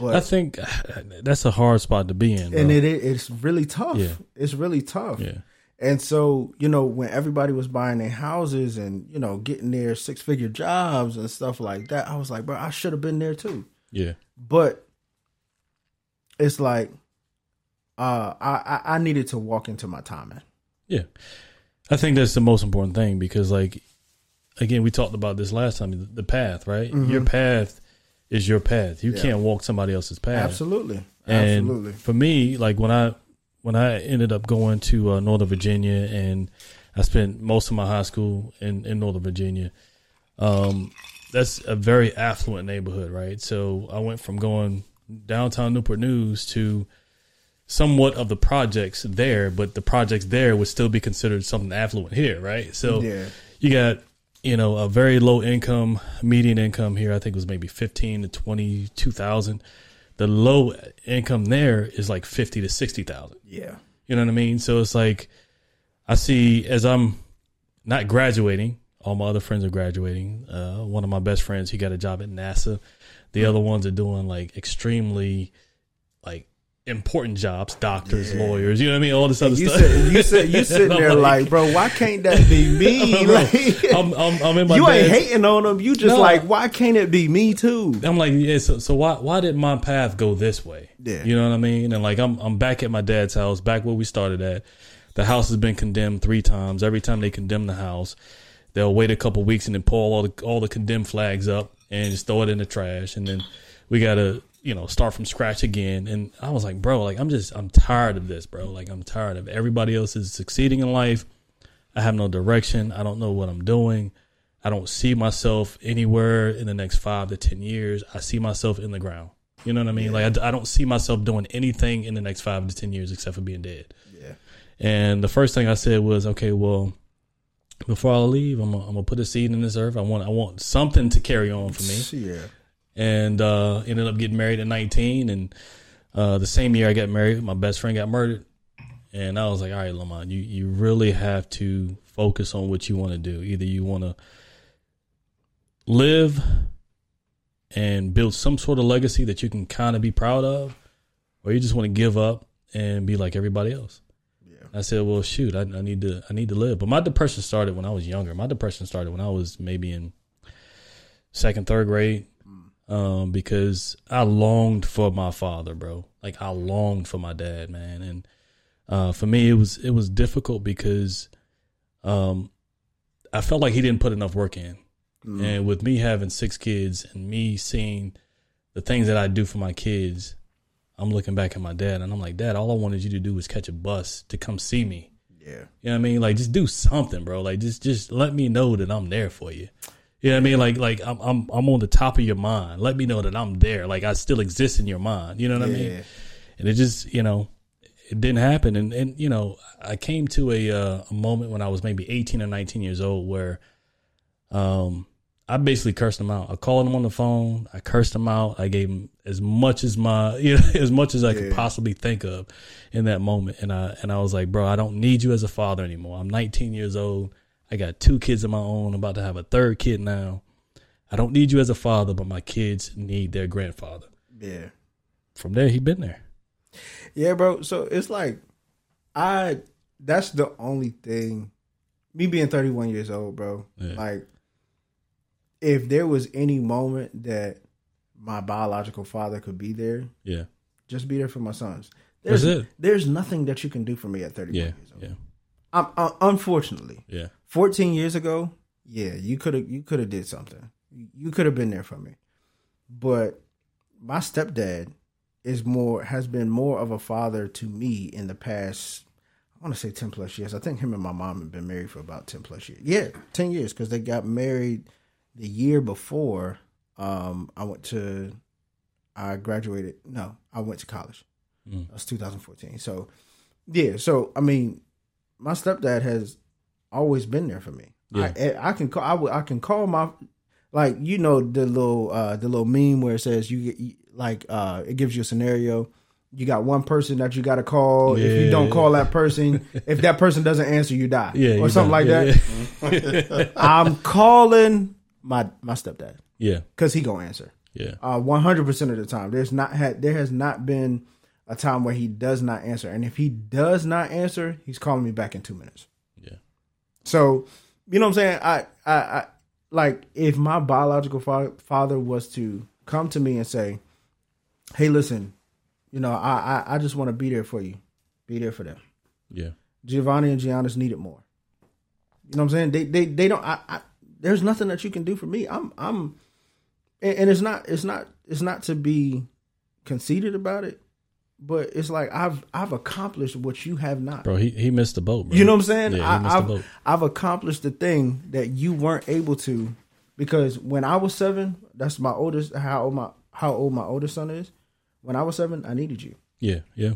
But I think that's a hard spot to be in, bro. and it it's really tough. Yeah. It's really tough. yeah, And so, you know, when everybody was buying their houses and, you know, getting their six figure jobs and stuff like that, I was like, bro, I should have been there too. yeah, But it's like uh I, I I needed to walk into my timing. yeah. I think that's the most important thing because, like, again, we talked about this last time. The, path, right? Your path is your path. You Mm-hmm. Yeah. can't walk somebody else's path. Absolutely. And Absolutely. for me, like when I when I ended up going to uh, Northern Virginia, and I spent most of my high school in in Northern Virginia. Um, that's a very affluent neighborhood, right? So I went from going downtown Newport News to somewhat of the projects there, but the projects there would still be considered something affluent here, right? So Yeah. you got you know a very low income median income here i think it was maybe 15 to 22000 the low income there is like 50 to 60000 Yeah. you know what i mean? So it's like i see as i'm not graduating all my other friends are graduating. Uh, one of my best friends he got a job at nasa. The other ones are doing like extremely like important jobs doctors lawyers you know what i mean all this other You stuff said you said you sitting there like, bro, why can't that be me? Like, I'm, I'm, I'm in my you ain't hating on them. You just No. like, why can't it be me too? I'm like, yeah. So, so why why did my path go this way? Yeah. you know what I mean. And like, I'm I'm back at my dad's house, back where we started at. The house has been condemned three times. Every time they condemn the house, they'll wait a couple weeks and then pull all the all the condemned flags up and just throw it in the trash. And then we gotta you know start from scratch again. And I was like, bro, like I'm just I'm tired of this, bro. Like I'm tired of everybody else is succeeding in life. I have no direction. I don't know what I'm doing. I don't see myself anywhere in the next five to 10 years. I see myself in the ground. You know what I mean? Like, I, I don't see myself doing anything in the next five to 10 years except for being dead. Yeah. And the first thing I said was, okay, well, before I leave, I'm gonna, I'm gonna put a seed in this earth. I want, I want something to carry on for me. Yeah. And, uh, ended up getting married at 19. And, uh, the same year I got married, my best friend got murdered. And I was like, all right, Lamont, you, you really have to focus on what you want to do. Either you want to live and build some sort of legacy that you can kind of be proud of, or you just want to give up and be like everybody else. Yeah. I said, well, shoot, I, I need to, I need to live. But my depression started when I was younger. My depression started when I was maybe in second, third grade, um, because I longed for my father, bro. Like I longed for my dad, man. And uh, for me, it was it was difficult because um, I felt like he didn't put enough work in. And with me having six kids and me seeing the things that I do for my kids, I'm looking back at my dad and I'm like, Dad, all I wanted you to do was catch a bus to come see me. Yeah. You know what I mean? Like just do something, bro. Like just just let me know that I'm there for you. You know what I mean? Like like I'm I'm I'm on the top of your mind. Let me know that I'm there. Like I still exist in your mind. You know what I mean? Yeah. And it just, you know, it didn't happen. And and you know, I came to a uh, a moment when I was maybe 18 or 19 years old where um I basically cursed him out. I called him on the phone. I cursed him out. I gave him as much as my, you know, as much as I could possibly think of in that moment. And I and I was like, bro, I don't need you as a father anymore. I'm 19 years old. I got two kids of my own. I'm about to have a third kid now. I don't need you as a father, but my kids need their grandfather. Yeah. From there, he been there. Yeah, bro. So it's like I that's the only thing me being 31 years old, bro. Yeah. Like if there was any moment that my biological father could be there, Yeah, just be there for my sons. There's That's it. there's nothing that you can do for me at 31 yeah, years old. yeah, I'm, uh, unfortunately, yeah, 14 years ago, yeah, you could have you could have did something. You could have been there for me. But my stepdad is more has been more of a father to me in the past I want to say 10 plus years. I think him and my mom have been married for about 10 plus years. Yeah, 10 years cuz they got married the year before um I went to I graduated. No, I went to college. Mm. That's 2014. So, yeah. So, I mean, my stepdad has always been there for me. Yeah. I, I can call. I, can call my like you know the little uh the little meme where it says you get you- like uh it gives you a scenario. You got one person that you got to call. If you don't call that person, if that person doesn't answer, you die. yeah, or something like done. that. Yeah, I'm calling my my stepdad yeah, because he gonna answer. yeah, Uh, one hundred percent of the time. There's not had there has not been a time where he does not answer, and if he does not answer, he's calling me back in two minutes. So, you know what I'm saying? I, I, I like if my biological fa- father was to come to me and say, "Hey, listen, you know, I, I, I just want to be there for you, be there for them." yeah. Giovanni and Giannis need it more. You know what I'm saying? They, they, they don't. I, I, there's nothing that you can do for me. I'm, I'm, and, and it's not, it's not, it's not to be conceited about it, but it's like I've, I've accomplished what you have not. Bro, he he missed the boat. Bro. You know what I'm saying? Yeah, I, the boat. I've, I've accomplished the thing that you weren't able to because when I was seven, that's my oldest. How old my how old my oldest son is? When I was seven, I needed you, Yeah, yeah,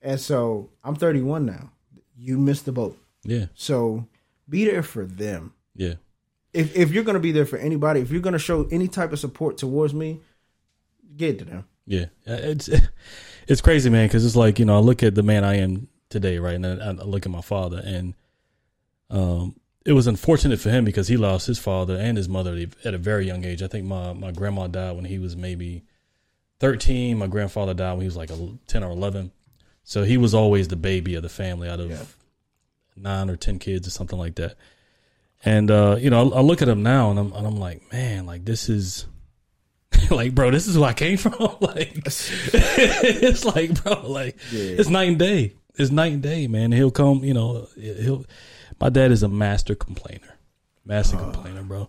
and so I'm 31 now. You missed the boat, yeah, so be there for them. yeah. If if you're gonna be there for anybody, if you're gonna show any type of support towards me, get to them. Yeah, Uh, it's it's crazy, man. Because it's like you know, I look at the man I am today, right, and I, I look at my father, and um, it was unfortunate for him because he lost his father and his mother at a very young age. I think my my grandma died when he was maybe thirteen. My grandfather died when he was like a, ten or eleven. So he was always the baby of the family out of Yeah. nine or ten kids or something like that. And uh, you know, I, I look at him now, and I'm and I'm like, man, like this is. like, bro, this is where I came from. like, it's like, bro, like, Yeah. it's night and day. It's night and day, man. He'll come, you know, he'll. My dad is a master complainer, master complainer, bro.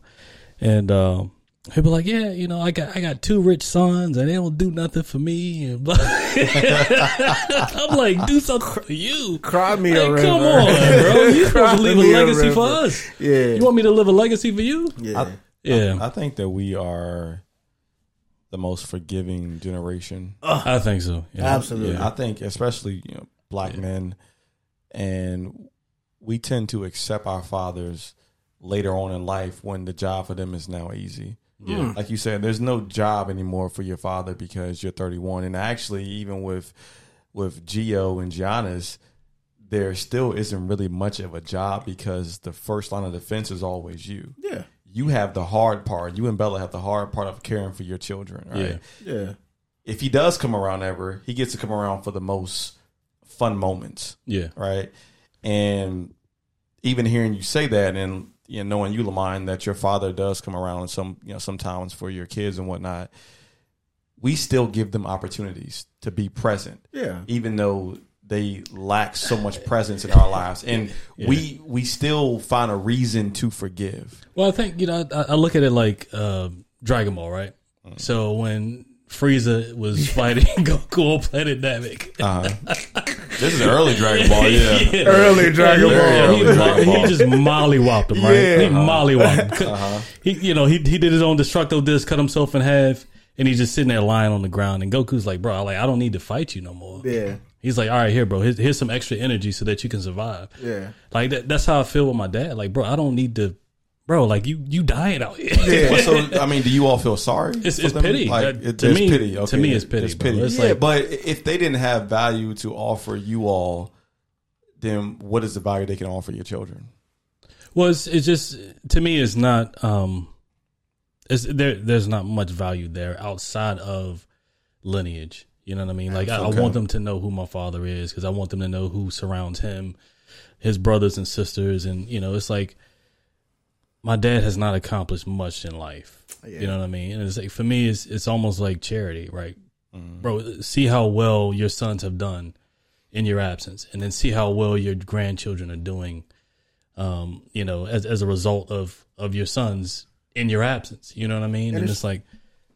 And um, he'll be like, yeah, you know, I got I got two rich sons, and they don't do nothing for me. And blah. I'm like, do something for you. Cry me a river. come on, bro. You supposed to leave me a a legacy for us. Yeah, You want me to live a legacy for you? yeah. I, Yeah, I think that we are the most forgiving generation. I think so. Yeah. Absolutely. Yeah, I think especially you know black men, and we tend to accept our fathers later on in life when the job for them is now easy. Yeah. Hmm. Like you said, there's no job anymore for your father because you're 31, and actually, even with with Gio and Giannis, there still isn't really much of a job because the first line of defense is always you. yeah, You have the hard part. You and Bella have the hard part of caring for your children, right? Yeah. yeah, if he does come around ever, he gets to come around for the most fun moments, Yeah. right? And even hearing you say that, and you know, knowing you, Lamine, that your father does come around some, you know, sometimes for your kids and whatnot, we still give them opportunities to be present, yeah. even though they lack so much presence in our lives, and we we still find a reason to forgive. Well, I think you know I, I look at it like uh, Dragon Ball, right? So when Frieza was fighting Goku on Planet Namek. Uh-huh. this is early Dragon Ball, yeah. Early Dragon Very Ball. early he, Dragon he Ball. just mollywopped him, right? Yeah. He mollywopped him. Uh-huh. He, you know, he he did his own destructo disc, cut himself in half, and he's just sitting there lying on the ground. And Goku's like, "Bro, like I don't need to fight you no more." Yeah, He's like, "All right, here, bro. Here's, here's some extra energy so that you can survive." yeah. Like that, that's how I feel with my dad. Like, bro, I don't need to, bro. Like you, you dying out here. Yeah. So I mean, do you all feel sorry? It's- it's pity. Like, That- it, to there's me- pity. to me, it's pity, It's bro. pity. It's Yeah, like- but if they didn't have value to offer you all, then what is the value they can offer your children? Well, it's, it's just to me, it's not. Um, it's there. There's not much value there outside of lineage. You know what I mean? Like I, I want them to know who my father is because I want them to know who surrounds him, his brothers and sisters, and you know, it's like my dad has not accomplished much in life. Yeah. You know what I mean? And it's like for me, it's it's almost like charity, right? Bro, see how well your sons have done in your absence, and then see how well your grandchildren are doing um, you know, as as a result of of your sons in your absence. You know what I mean? And, it's- it's, like,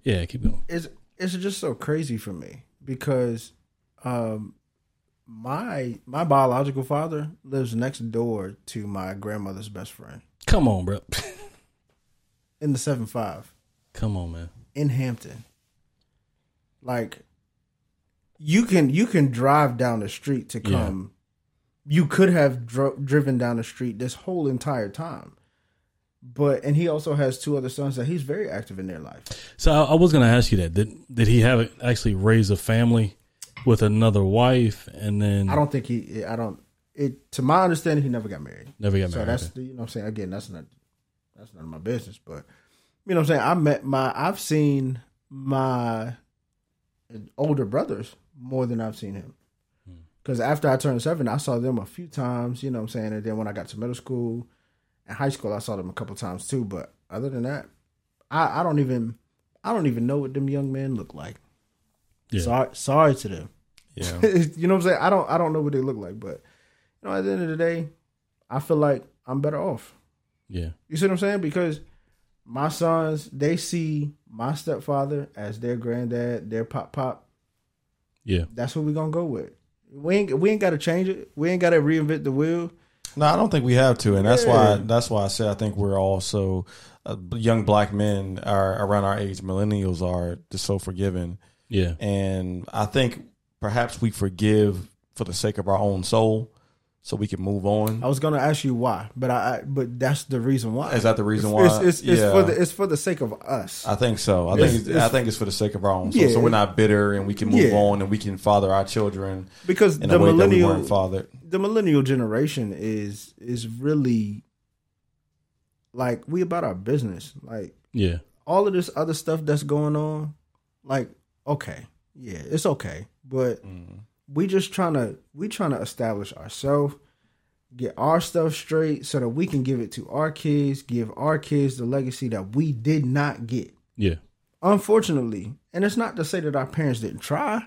yeah, keep going. it's it's just so crazy for me because um my my biological father lives next door to my grandmother's best friend Come on, bro. in the seven five Come on, man. in Hampton. Like you can you can drive down the street to Yeah. come. You could have dro- driven down the street this whole entire time. But and he also has two other sons that he's very active in their life. So I, I was going to ask you that. Did did he have actually raise a family with another wife and then I don't think he I don't it to my understanding he never got married. never got married. So that's Okay. the, you know what I'm saying. Again, that's not that's none of my business. But you know what I'm saying. I met my I've seen my older brothers more than I've seen him. Hmm. Because after I turned seven, I saw them a few times. You know what I'm saying. And then when I got to middle school and high school, I saw them a couple times too. But other than that, I, I don't even I don't even know what them young men look like. Yeah. Sorry, sorry to them. Yeah. you know what I'm saying? I don't I don't know what they look like, but you know, at the end of the day, I feel like I'm better off. yeah. You see what I'm saying? Because my sons, they see my stepfather as their granddad, their pop pop. Yeah. That's what we're gonna go with. We ain't we ain't gotta change it. We ain't gotta reinvent the wheel. No, I don't think we have to, and that's Yeah. why that's why I said I think we're also uh, young black men are around our age. Millennials are just so forgiving, Yeah. and I think perhaps we forgive for the sake of our own soul, so we can move on. I was gonna ask you why, but I, I but that's the reason why. Is that the reason It's- why? It's, it's, it's Yeah. for the it's for the sake of us. I think so. I think I think it's for the sake of our own Yeah. so we're not bitter and we can move Yeah. on and we can father our children because in the a way that we millennial fathered. the millennial generation is is really like we about our business. Like Yeah. all of this other stuff that's going on, like okay, yeah, it's okay, but Mm. We just trying to we trying to establish ourselves, get our stuff straight, so that we can give it to our kids, give our kids the legacy that we did not get. Yeah. Unfortunately, and it's not to say that our parents didn't try.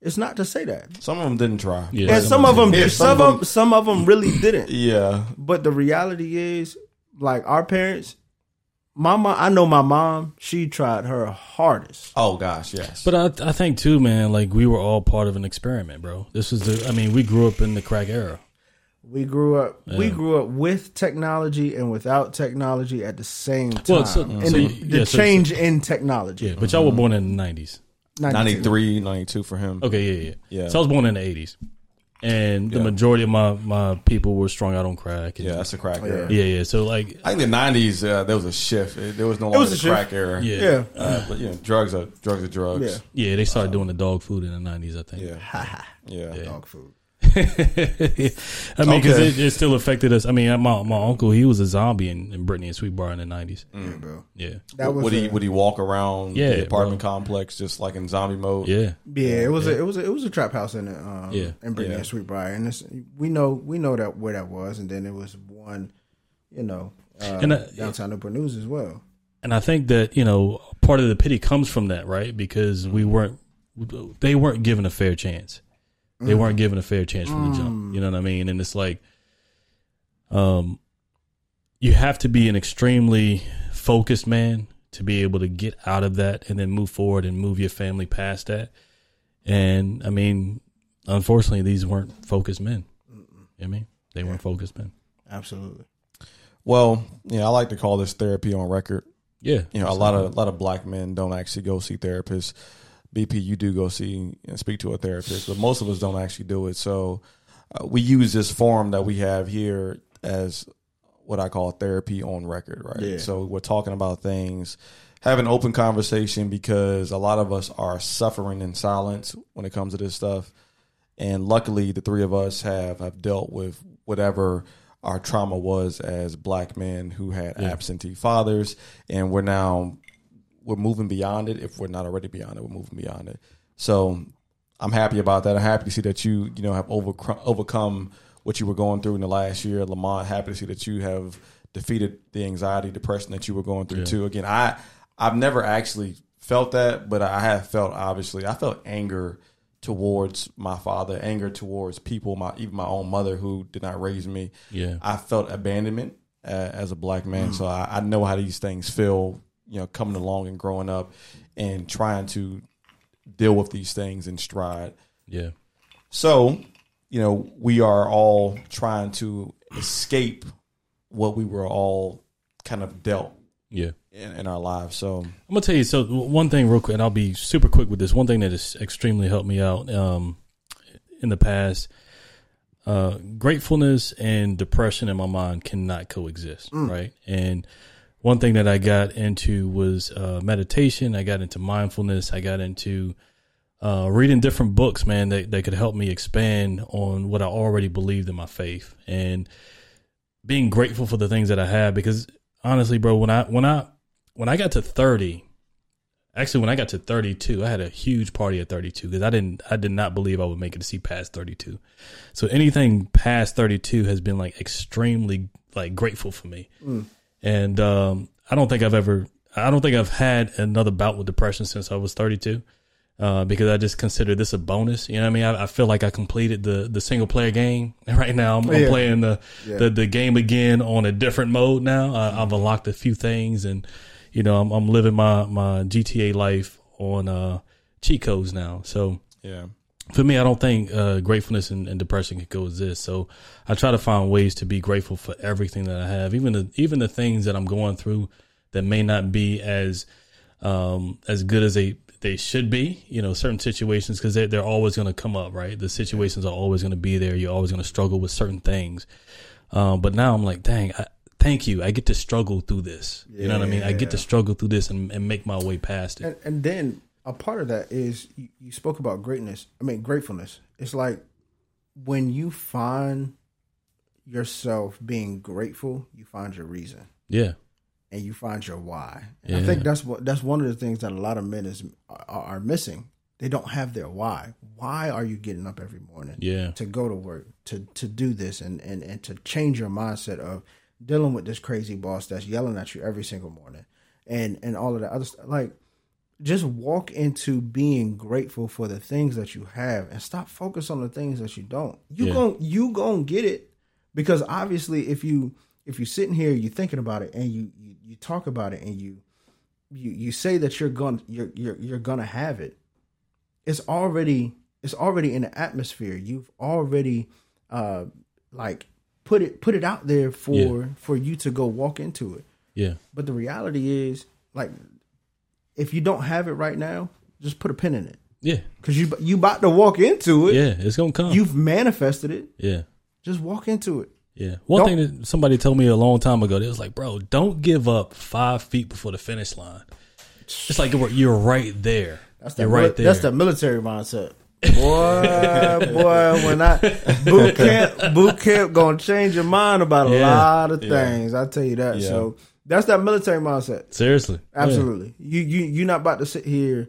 It's not to say that. Some of them didn't try. Yeah. And some of them, Yeah, some of them, some of them really didn't. Yeah. But the reality is, like our parents, my mom, I know my mom. She tried her hardest. Oh gosh, yes. But I I think too, man, like we were all part of an experiment, bro. This was the I mean, we grew up in the crack era. We grew up. We grew up with technology and without technology at the same time. Well, so- and so the, the yeah, so- change in technology. Yeah. But y'all were born in the nineties. 92. 93, 92 for him. Okay, yeah, yeah. Yeah. So I was born in the eighties. And the Yeah. majority of my, my people were strung out on crack. And Yeah, that's a crack Yeah. era. yeah, yeah. So like I think the nineties uh, there was a shift. It- There was no longer was a the shift. crack era. yeah. Yeah, Uh, but you know, drugs are drugs are drugs. yeah. Yeah, they started doing the dog food in the nineties, I think. Yeah. Yeah. Dog food. I mean, because Okay. it, it still affected us. I mean, my my uncle, he was a zombie in, in Brittany and Sweetbriar in the nineties. Yeah, bro. Mm. Yeah, That was would he would he walk around Yeah, the apartment complex just like in zombie mode? yeah, Yeah, it was a it was a, it was a trap house in it, um, Yeah. in Brittany Yeah. and Sweetbriar, and it's, we know we know that where that was, and then it was one, you know, uh, And, uh, downtown Newport News as well. and I think that you know part of the pity comes from that, right? Because we weren't, they weren't given a fair chance. They weren't given a fair chance from the jump. You know what I mean? And it's like, um, you have to be an extremely focused man to be able to get out of that and then move forward and move your family past that. And I mean, unfortunately, these weren't focused men. You know what I mean, they weren't focused men. Absolutely. Well, you know, I like to call this therapy on record. Yeah, You know, a lot of a lot of black men don't actually go see therapists. BP, you do go see and speak to a therapist, but most of us don't actually do it. So uh, we use this forum that we have here as what I call therapy on record, right? Yeah. So we're talking about things, having an open conversation because a lot of us are suffering in silence when it comes to this stuff. And luckily, the three of us have have dealt with whatever our trauma was as black men who had Yeah. absentee fathers, and we're now we're moving beyond it. If we're not already beyond it, we're moving beyond it. So I'm happy about that. I'm happy to see that you you know have overcome overcome what you were going through in the last year. Lamont, happy to see that you have defeated the anxiety, depression that you were going through Yeah. too. Again, I I've never actually felt that, but I have felt obviously I felt anger towards my father, anger towards people, my even my own mother who did not raise me. yeah, I felt abandonment uh, as a black man, so I, I know how these things feel. You know, coming along and growing up and trying to deal with these things in stride. yeah, So, you know, we are all trying to escape what we were all kind of dealt yeah. in, in our lives. So, I'm gonna tell you. So one thing, real quick, and I'll be super quick with this. One thing that has extremely helped me out um, in the past. Uh, gratefulness and depression in my mind cannot coexist, right? And one thing that I got into was uh, meditation. I got into mindfulness. I got into uh, reading different books, man, that, that could help me expand on what I already believed in my faith and being grateful for the things that I have. Because honestly, bro, when I when I when I got to thirty, actually when I got to thirty two, I had a huge party at thirty two because I didn't I did not believe I would make it to see past thirty two. So anything past thirty two has been like extremely like grateful for me, and um, I don't think I've ever I don't think I've had another bout with depression since I was thirty two uh, because I just consider this a bonus. You know what I mean? I, I feel like I completed the the single player game. And right now, I'm, I'm Yeah. playing the, Yeah. the the game again on a different mode now. I, I've unlocked a few things, and you know, I'm, I'm living my my GTA life on uh, cheat codes now. So yeah. For me, I don't think uh, gratefulness and, and depression can coexist. So I try to find ways to be grateful for everything that I have, even the even the things that I'm going through that may not be as um, as good as they they should be. You know, certain situations because they they're always going to come up, right? The situations are always going to be there. You're always going to struggle with certain things. Um, but now I'm like, dang, I, thank you. I get to struggle through this. You know what I mean? I get to struggle through this and, and make my way past it. And, and then a part of that is you, you spoke about greatness. I mean, gratefulness. It's like when you find yourself being grateful, you find your reason Yeah, and you find your why. And I think that's what that's one of the things that a lot of men is are, are missing. They don't have their why. Why are you getting up every morning? yeah, to go to work to to do this and and and to change your mindset of dealing with this crazy boss that's yelling at you every single morning and and all of that other stuff like just walk into being grateful for the things that you have and stop focus on the things that you don't. You Yeah. gon' you gon' get it because obviously if you if you're sitting here you're thinking about it and you you, you talk about it and you you you say that you're going to you're you're you're gonna have it. It's already it's already in the atmosphere. You've already uh like put it put it out there for Yeah. for you to go walk into it. Yeah, but the reality is like if you don't have it right now just put a pin in it yeah, because you you about to walk into it yeah. It's gonna come. you've manifested it yeah. just walk into it Yeah. One Don't- thing that somebody told me a long time ago, they was like, bro, don't give up five feet before the finish line. It's like you're, right there. that's the you're right there. that's the military mindset boy boy when i boot camp boot camp gonna change your mind about a Yeah. lot of Yeah. things i tell you that Yeah. so that's that military mindset Seriously. Yeah. Absolutely. You you you're not about to sit here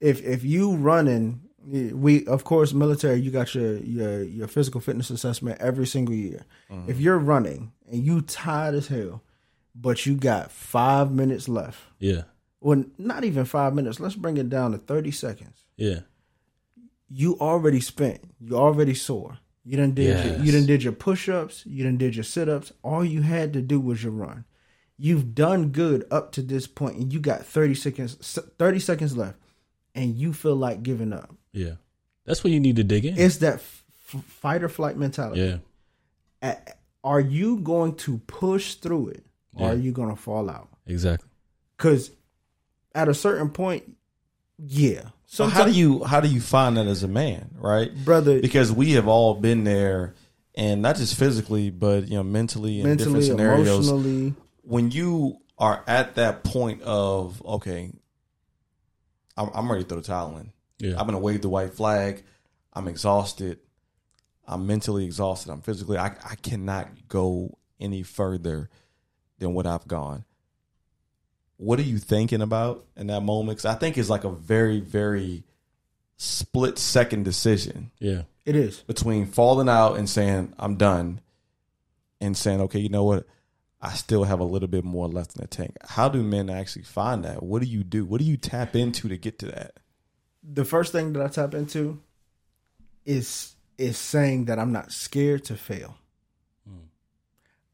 if if you running we of course military you got your your your physical fitness assessment every single year. Mm-hmm. If you're running and you tired as hell, but you got 5 minutes left. Yeah. Well, not even 5 minutes. Let's bring it down to 30 seconds. Yeah. You already spent. You already sore. You done did your, Yes. you done did your push-ups, you done did your sit-ups. All you had to do was your run. You've done good up to this point, and you got thirty seconds. Thirty seconds left, and you feel like giving up. Yeah, that's when you need to dig in. It's that f- fight or flight mentality. yeah, A- Are you going to push through it, or Yeah. are you going to fall out? exactly. Because at a certain point, yeah. So how do you how do you find that as a man, right? brother? Because we have all been there, and not just physically, but you know, mentally and mentally, different scenarios. Emotionally, When you are at that point of okay, I'm, I'm ready to throw the towel in. Yeah, I'm gonna wave the white flag. I'm exhausted. I'm mentally exhausted. I'm physically. I I cannot go any further than what I've gone. What are you thinking about in that moment? Because I think it's like a very very split second decision yeah, it is. between falling out and saying I'm done, and saying okay, you know what, I still have a little bit more left in the tank. How do men actually find that? What do you do? What do you tap into to get to that? The first thing that I tap into is is saying that I'm not scared to fail. Hmm.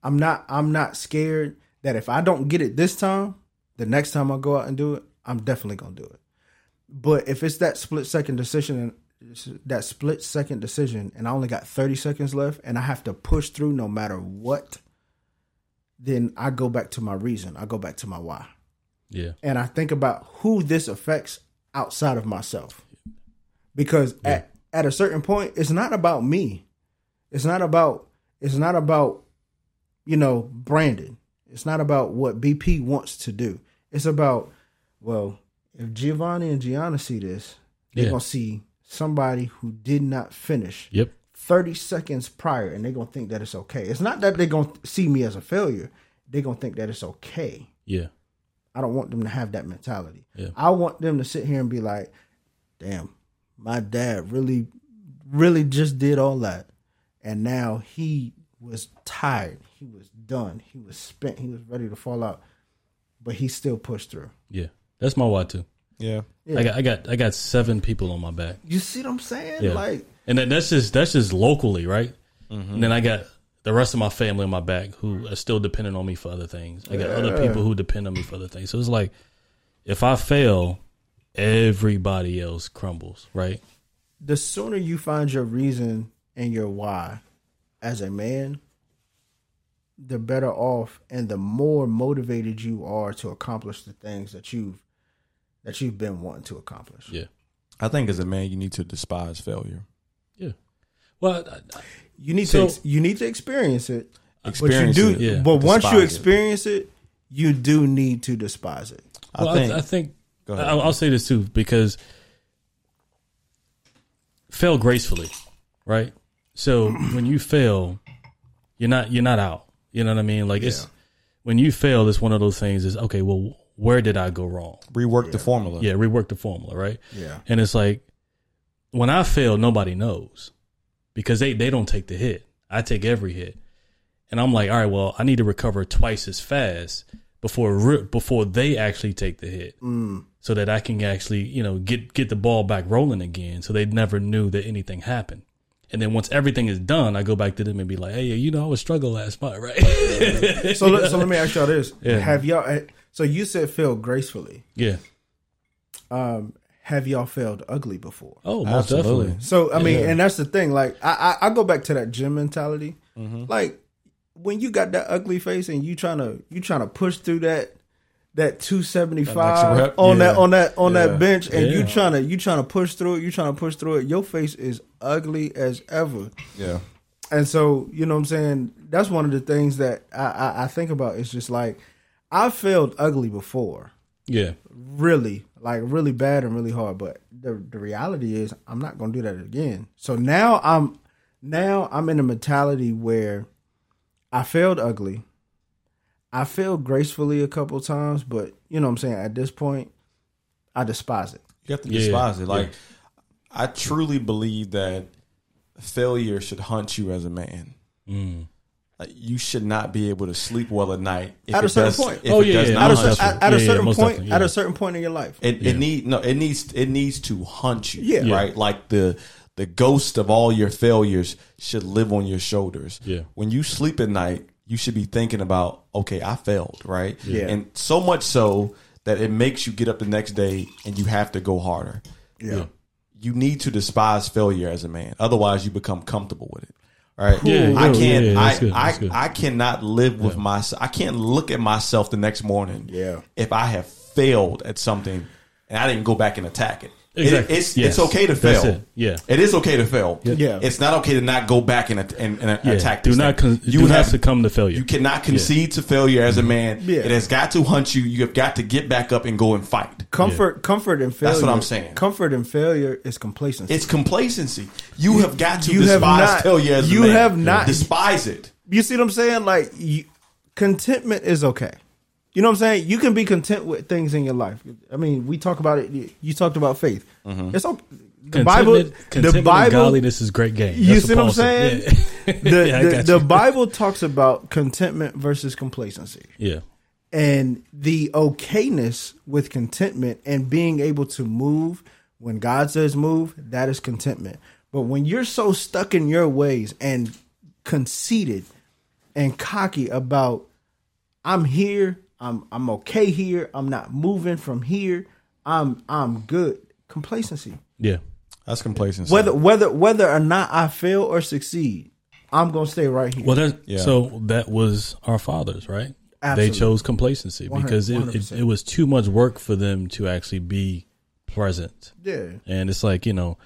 I'm not. I'm not scared that if I don't get it this time, the next time I go out and do it, I'm definitely gonna do it. But if it's that split second decision and that split second decision, and I only got 30 seconds left, and I have to push through no matter what, then I go back to my reason. I go back to my why. yeah, and I think about who this affects outside of myself. Because at at a certain point, it's not about me. It's not about it's not about you know Brandon. It's not about what BP wants to do. It's about well, if Giovanni and Gianna see this, they're Yeah. gonna see somebody who did not finish yep, 30 seconds prior and they're gonna think that it's okay. It's not that they're gonna see me as a failure. They're gonna think that it's okay. yeah, I don't want them to have that mentality. Yeah. I want them to sit here and be like, damn, my dad really, really just did all that. And now he was tired. He was done. He was spent. He was ready to fall out. But he still pushed through. yeah. That's my why too. Yeah. Yeah. I got, I got, I got seven people on my back. You see what I'm saying? Yeah. Like, and that, that's just that's just locally, right? Mm-hmm. And then I got the rest of my family on my back who are still dependent on me for other things. I got other people who depend on me for other things. So it's like if I fail, everybody else crumbles, right? the sooner you find your reason and your why as a man, the better off and the more motivated you are to accomplish the things that you've that you've been wanting to accomplish. Yeah, I think as a man, you need to despise failure. Yeah. Well, I, I- You need So- to you need to experience it. Experience but you it, do yeah. but once you Despise it. experience it, you do need to despise it. I well, think. I, I think Go ahead. I'll, I'll say this too because fail gracefully, right? So when you fail, you're not you're not out. You know what I mean? Like it's when you fail, it's one of those things. Is okay. Well, where did I go wrong? rework the formula. Yeah, rework the formula, right? Yeah. And it's like when I fail, nobody knows because they they don't take the hit. I take every hit, and I'm like, all right, well, I need to recover twice as fast before before they actually take the hit, so that I can actually you know get get the ball back rolling again. So they never knew that anything happened. And then once everything is done, I go back to them and be like, "Hey, you know, I was struggling last month, right?" So let, so let me ask y'all this: Yeah. Have y'all? eh, So you said fail gracefully. yeah. Um, have y'all failed ugly before? Oh, most Absolutely. definitely. So I mean, Yeah. and that's the thing. Like I, I, I go back to that gym mentality. Mm-hmm. Like when you got that ugly face and you trying to you trying to push through that that two seventy That five next on that on that on Yeah. that bench, and you Yeah. trying to you trying to push through it. You trying to push through it. Your face is ugly as ever. Yeah. And so, you know what I'm saying? That's one of the things that I, I, I think about. It's just like, I failed ugly before. Yeah, Really, like really bad and really hard. But the the reality is I'm not gonna do that again. So now I'm now I'm in a mentality where I failed ugly. I failed gracefully a couple times, but you know what I'm saying, at this point, I despise it. You have to Yeah. despise it. Like, I truly believe that failure should hunt you as a man. Mm. Like, you should not be able to sleep well at night. If At a certain does, point. Oh, yeah, yeah, At a, most hunt cer- you. at, at Yeah, yeah, certain most point, definitely, at a certain point in your life, It, Yeah. it need no. It needs it needs to hunt you. Yeah. Right. Like the the ghost of all your failures should live on your shoulders. Yeah. When you sleep at night, you should be thinking about, okay, I failed, right? Yeah. And so much so that it makes you get up the next day and you have to go harder. Yeah. You need to despise failure as a man. Otherwise you become comfortable with it. Right? Yeah, I can't yeah, I, good, I, that's. I cannot live with myself. I can't look at myself the next morning Yeah. if I have failed at something and I didn't go back and attack it. It- it's Yes. it's okay to That's fail. it. Yeah. It is okay to fail. Yeah. It's not okay to not go back and, and, and Yeah. attack do this not thing. con- do not succumb to failure. You cannot concede to failure as a mm-hmm. man. Yeah. It has got to hunt you. You have got to get back up and go and fight. Comfort, comfort, and failure. That's what I'm saying. Comfort and failure is complacency. It's complacency. You have got to you have despise not- failure as a you man. have not- despise it. you see what I'm saying? Like, you, contentment is okay. You know what I'm saying? You can be content with things in your life. I mean, we talk about it. You- You talked about faith. Mm-hmm. It's all The Bible, Contentment, contentment the and Bible, godliness is great game. You see what I'm saying? Yeah. the, Yeah, the, the. Bible talks about contentment versus complacency. yeah. and the okayness with contentment and being able to move when God says move, that is contentment. But when you're so stuck in your ways and conceited and cocky about I'm here, I'm I'm okay here, I'm not moving from here, I'm I'm good. Complacency. Yeah. That's complacency. Whether whether whether or not I fail or succeed, I'm gonna stay right here. Well, that, Yeah. so that was our fathers, right? Absolutely. They chose complacency because it, it, it was too much work for them to actually be present. yeah. And it's like, you know,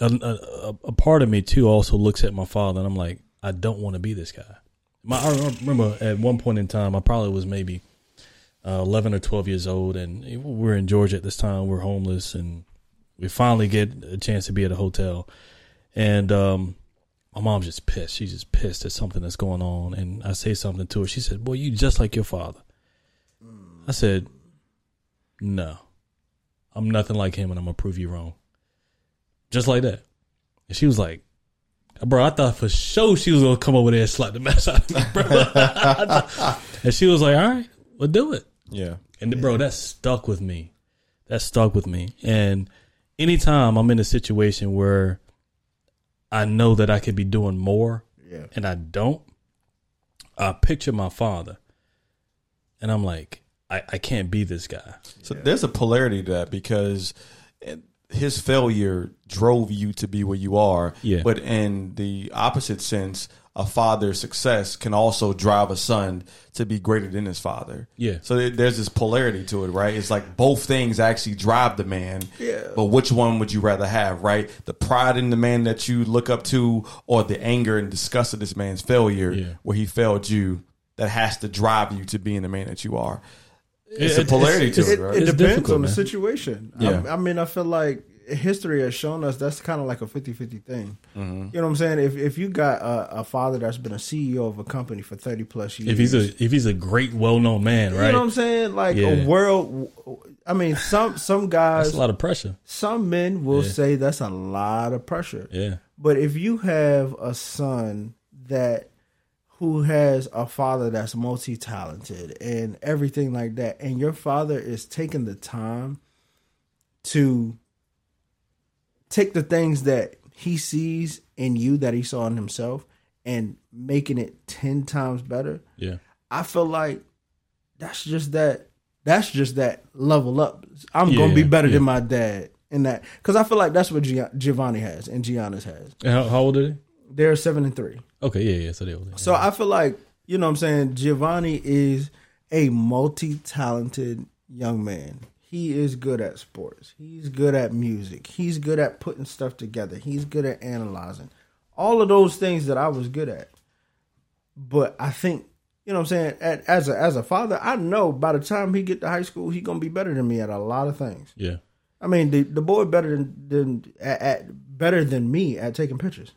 a, a, a part of me too also looks at my father and I'm like, I don't want to be this guy. My, I remember at one point in time, I probably was maybe uh, 11 or 12 years old, and we we're in Georgia at this time. We're homeless, and we finally get a chance to be at a hotel. And um, my mom's just pissed. She's just pissed at something that's going on. And I say something to her. She said, Boy, you just like your father. I said, No, I'm nothing like him, and I'm going to prove you wrong. Just like that. And she was like, Bro, I thought for sure she was gonna come over there and slap the mess out of me, bro. and she was like, "All right, we'll do it." yeah. And bro, that stuck with me. That stuck with me. And anytime I'm in a situation where I know that I could be doing more Yeah. and I don't, I picture my father. And I'm like, I, I can't be this guy. So there's a polarity to that because his failure drove you to be where you are. Yeah. But in the opposite sense, a father's success can also drive a son to be greater than his father. Yeah. So there's this polarity to it, right? It's like both things actually drive the man. Yeah. But which one would you rather have, right? The pride in the man that you look up to or the anger and disgust of this man's failure Yeah. where he failed you that has to drive you to being the man that you are. It's a It- polarity to it, right? it It's depends on the man. situation. Yeah. I, I mean, I feel like history has shown us that's kind of like a 50-50 thing. Mm-hmm. You know what I'm saying? If if you got a, a father that's been a CEO of a company for 30 plus years. If he's a if he's a great well known man, right? You know what I'm saying? Like Yeah. a world I mean, some some guys That's a lot of pressure. some men will Yeah. say that's a lot of pressure. Yeah. But if you have a son that who has a father that's multi talented and everything like that, and your father is taking the time to take the things that he sees in you that he saw in himself and making it 10 times better, Yeah. I feel like that's just that. That's just that level up. I'm Yeah, gonna be better yeah. than my dad in that because I feel like that's what Giovanni has and Giannis has. And How, how old are they? They're seven and three. Okay, yeah, yeah. So they older. So I feel like you know what I'm saying. Giovanni is a multi-talented young man. He is good at sports. He's good at music. He's good at putting stuff together. He's good at analyzing. All of those things that I was good at. But I think you know what I'm saying. At, as a as a father, I know by the time he get to high school, he gonna be better than me at a lot of things. yeah. I mean, the the boy better than, than at, at better than me at taking pictures.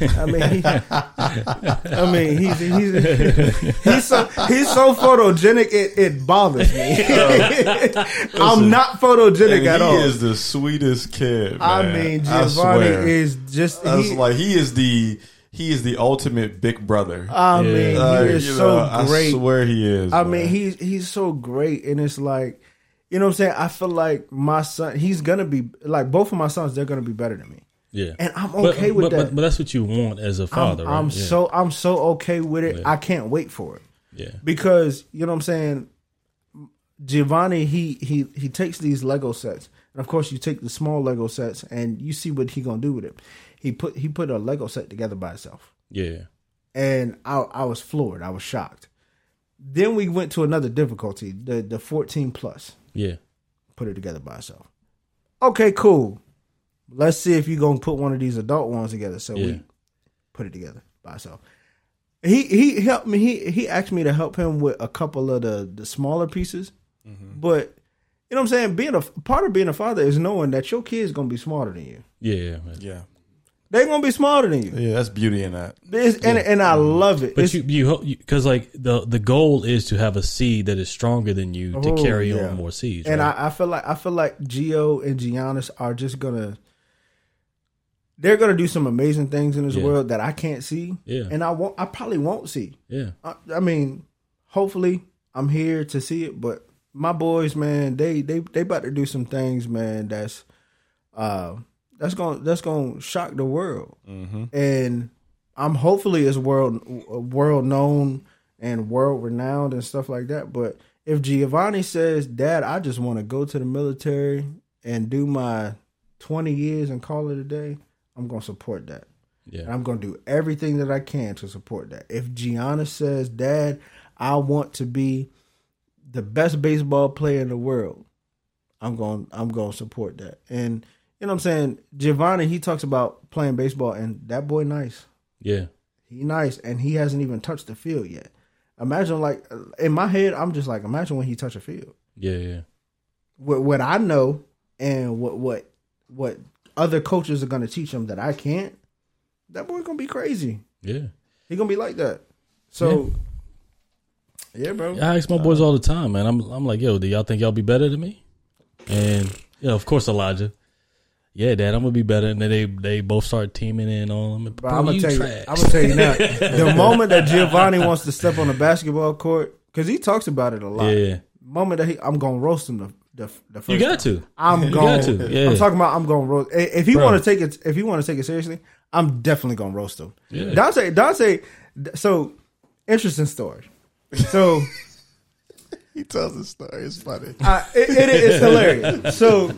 I mean, he, I mean, he's he's he's so he's so photogenic it, it bothers me. I'm not photogenic at he all. is the sweetest kid. I mean, I Giovanni swear. is just That's he, like he is the he is the ultimate big brother. I Yeah. mean, he is so know, I swear he is. I man. mean, he's he's so great, and it's like, you know what I'm saying. I feel like my son, he's gonna be like both of my sons. They're gonna be better than me. Yeah. and I'm But- okay with but, that. But, but that's what you want as a I'm, father, right? I'm Yeah. so I'm so okay with it. Yeah. I can't wait for it yeah. because you know what I'm saying. Giovanni, he he he takes these Lego sets, and of course you take the small Lego sets, and you see what he gonna do with it. He put he put a Lego set together by itself, Yeah. and I I was floored. I was shocked. Then we went to another difficulty, the the 14 plus. Yeah. Put it together by itself. Okay, cool. Let's see if you're gonna put one of these adult ones together. So Yeah. we put it together by itself. He he helped me. He he asked me to help him with a couple of the the smaller pieces, mm-hmm. but you know what I'm saying. Being a part of being a father is knowing that your kid's gonna be smarter than you. Yeah. man. Yeah, They're gonna be smarter than you. yeah, that's beauty in that. It's- and and I mm-hmm. love it. But It's- you, you because like the the goal is to have a seed that is stronger than you to Oh, carry yeah. on more seeds. and right? I, I feel like I feel like Gio and Giannis are just gonna they're gonna do some amazing things in this Yeah. world that I can't see. Yeah. And I won't I probably won't see. yeah. I, I mean, hopefully I'm here to see it, but my boys, man, they they they about to do some things, man, that's uh that's going to that's to shock the world. And I'm hopefully it's world world known and world renowned and stuff like that, but if Giovanni says, "Dad, I just want to go to the military and do my 20 years and call it a day," I'm going to support that. Yeah. And I'm going to do everything that I can to support that. If Gianna says, Dad, I want to be the best baseball player in the world, I'm gonna I'm going to support that. And you know what I'm saying? Giovanni, he talks about playing baseball and that boy nice. Yeah. He nice and he hasn't even touched the field yet. Imagine like in my head, I'm just like imagine when he touch a field. Yeah. Yeah. What what I know and what what what other coaches are going to teach him that I can't. That boy going to be crazy. Yeah. He gonna be like that. So, yeah, bro. I ask my boys all the time, man. I'm I'm like, yo, do y'all think y'all be better than me? And you know, of course, Elijah. Yeah, Dad, I'm gonna be better. And then they they both start teaming in on them. Bro, I'm gonna you tell you. I'm gonna tell you now. the moment that Giovanni wants to step on the basketball court, because he talks about it a lot. yeah, Moment that he, I'm gonna roast him the the, the first. you got time. to. I'm going. to, yeah. I'm talking about. I'm going to roast. i- If he Bro. want to take it, if he want to take it seriously, I'm definitely going to roast him. Yeah. Dante, Dante. So interesting story. So He tells the story. It's funny. I, it, it is hilarious. So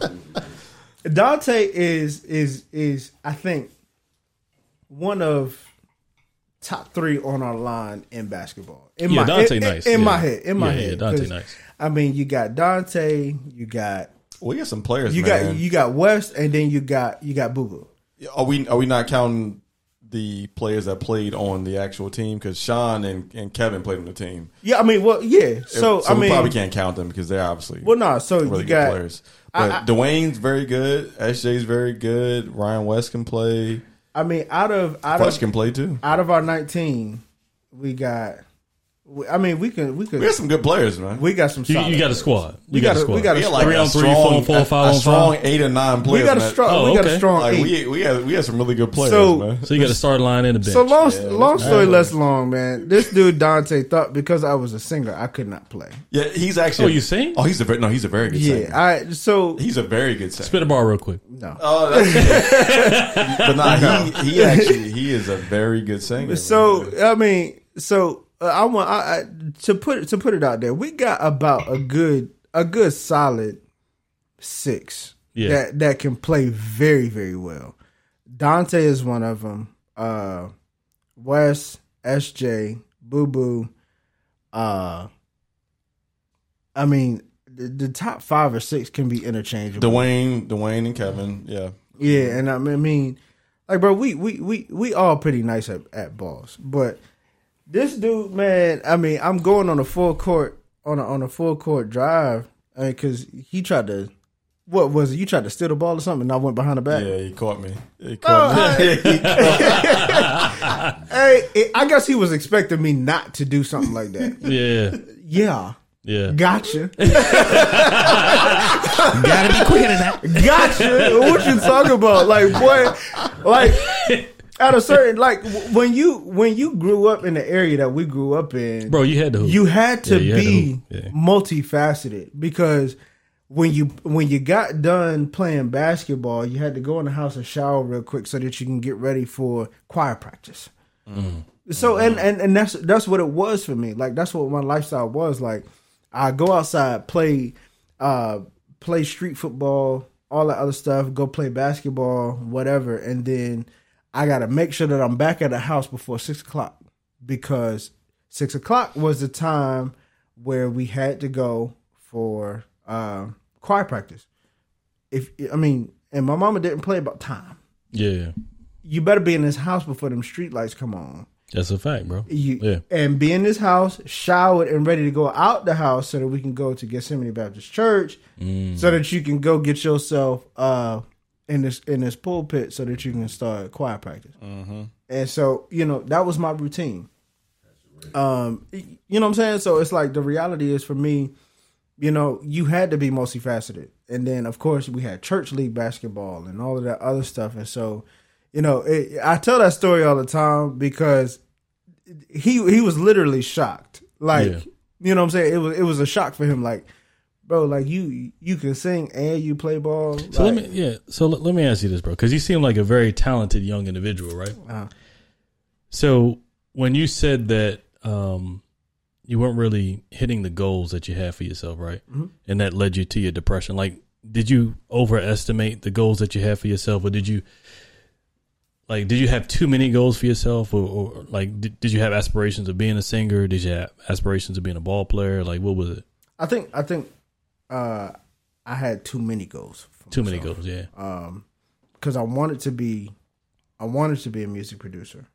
Dante is is is I think one of top three on our line in basketball. In Yeah, my Dante in, nice. in Yeah. my head, in my Yeah, head. yeah, Dante 'Cause, nice. I mean, you got Dante, you got We got some players. you man. got you got West, and then you got you got Boo Boo. Are we are we not counting the players that played on the actual team? Because Sean and, and Kevin played on the team. Yeah, I mean, well, yeah. So, I we mean, probably can't count them because they're obviously well, no. So really you good got players. But I- I- Dwayne's very good. SJ's very good. Ryan West can play. I mean, out of out of can play too. out of our nineteen, we got. We- I mean, we can we could We got some good players, man. we got some. You, solid you got a players. squad. We got, got a a- squad. we got a We got squad. like Three a on three, strong, four on four, a- five a on strong five. eight or nine players. We got a strong. Oh, we got a strong Like eight. we we had we had some really good players, So- man. So you got a start line and a bench. So long, Yeah, long story nice. less long, man. This dude Dante thought because I was a singer, I could not play. Yeah, he's actually. Oh, you sing? Oh, he's a very no. He's a very good Yeah, singer. I so He's a very good singer. Spit a bar real quick. no. Oh, that's but nah, he he actually he is a very good singer. So. I mean, so I want I, I, to put to put it out there. We got about a good a good solid six Yeah. that that can play very very well. Dante is one of them. Uh, Wes, SJ, Boo Boo. Uh, I mean, the, the top five or six can be interchangeable. Dwayne, Dwayne and Kevin, yeah. Yeah, and I mean, I mean, like, bro, we we we we all pretty nice at, at balls, but this dude, man, I mean, I'm going on a full court on a on a full court drive because he tried to. What was it? You tried to steal the ball or something, and I went behind the back. Yeah, he caught me. He Oh, caught me. He me. Hey, it- I guess he was expecting me not to do something like that. Yeah. yeah, Yeah. gotcha, Gotta be quicker than that. gotcha. what you talking about? Like, boy, like at a certain like w- when you when you grew up in the area that we grew up in, Bro, you had to hoop. you had to Yeah, you had to be. Yeah. multifaceted because when you when you got done playing basketball, you had to go in the house and shower real quick so that you can get ready for choir practice. So and, and and that's that's what it was for me. Like that's what my lifestyle was. Like I go outside, play uh play street football, all that other stuff, go play basketball, whatever, and then I gotta make sure that I'm back at the house before six o'clock because six o'clock was the time where we had to go for uh, choir practice. If I mean, and my mama didn't play about time. Yeah, You better be in this house before them street lights come on. that's a fact, bro. You Yeah. and be in this house, showered and ready to go out the house so that we can go to Gethsemane Baptist Church, Mm. so that you can go get yourself uh in this in this pulpit so that you can start choir practice. And so you know that was my routine. Um, you know what I'm saying? So it's like the reality is for me, you know, you had to be multifaceted, and then of course we had church league basketball and all of that other stuff, and so you know it, I tell that story all the time because he he was literally shocked, like Yeah. you know what I'm saying. It was it was a shock for him, like bro, like you you can sing and you play ball. So like, let me, yeah. So let, let me ask you this, bro, because you seem like a very talented young individual, right? Uh-huh. So when you said that um, you weren't really hitting the goals that you had for yourself, right, Mm-hmm. and that led you to your depression, like, did you overestimate the goals that you had for yourself, or did you? Like, did you have too many goals for yourself, or, or like, did, did you have aspirations of being a singer? Did you have aspirations of being a ball player? Like, what was it? I think I think uh, I had too many goals. for Too many goals, yeah. um because I wanted to be I wanted to be a music producer.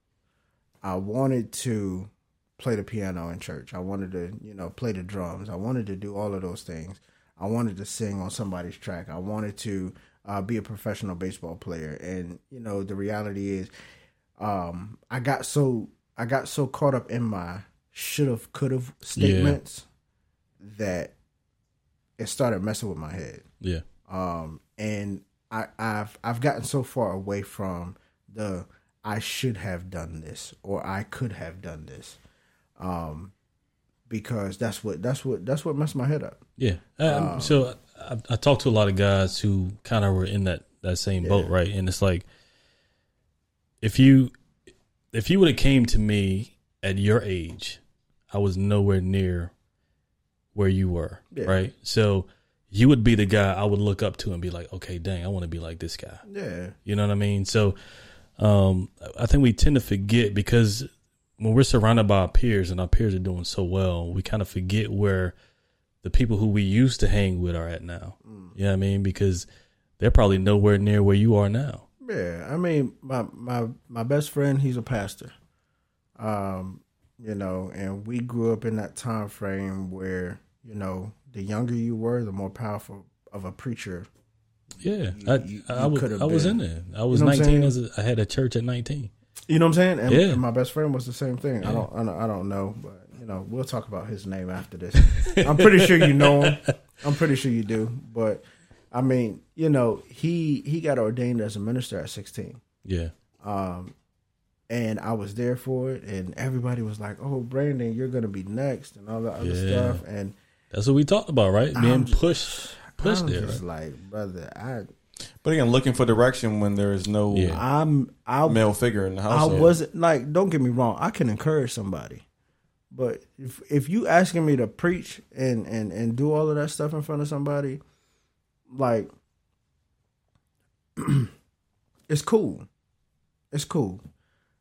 I wanted to play the piano in church. I wanted to, you know, play the drums. I wanted to do all of those things. I wanted to sing on somebody's track. I wanted to uh, be a professional baseball player. And you know, the reality is, um, I got so I got so caught up in my should have, could have statements that it started messing with my head Yeah. um, and I, I've I've gotten so far away from the I should have done this or I could have done this, um, because that's what that's what that's what messed my head up. Yeah. Um, so I, I talked to a lot of guys who kind of were in that, that same boat, right? And it's like, if you, if you would have came to me at your age, I was nowhere near where you were, Yeah. right? So you would be the guy I would look up to and be like, okay, dang, I want to be like this guy. Yeah, You know what I mean? So um, I think we tend to forget because when we're surrounded by our peers and our peers are doing so well, we kind of forget where the people who we used to hang with are at now. You know what I mean? Because they're probably nowhere near where you are now. yeah. I mean, my my my best friend, he's a pastor. Um, you know, and we grew up in that time frame where you know the younger you were, the more powerful of a preacher. Yeah, You- I, you- I, you was I was in there. I was You know what I'm 19 as a, I had a church at 19. You know what I'm saying? And, Yeah. my best friend was the same thing. I don't, I don't, I don't know, but you know, we'll talk about his name after this. I'm pretty sure you know him. I'm pretty sure you do. But I mean, you know, he he got ordained as a minister at 16, Yeah, um, and I was there for it. And everybody was like, "Oh, Brandon, you're gonna be next," and all that other Yeah. stuff. And that's what we talked about, right? Being I'm just- pushed, pushed I'm there. just Right? like, brother, I, But again, looking for direction when there is no Yeah. I'm, I male figure in the house. I wasn't like. Don't get me wrong. I can encourage somebody, but if if you asking me to preach and and and do all of that stuff in front of somebody, like, it's cool, it's cool.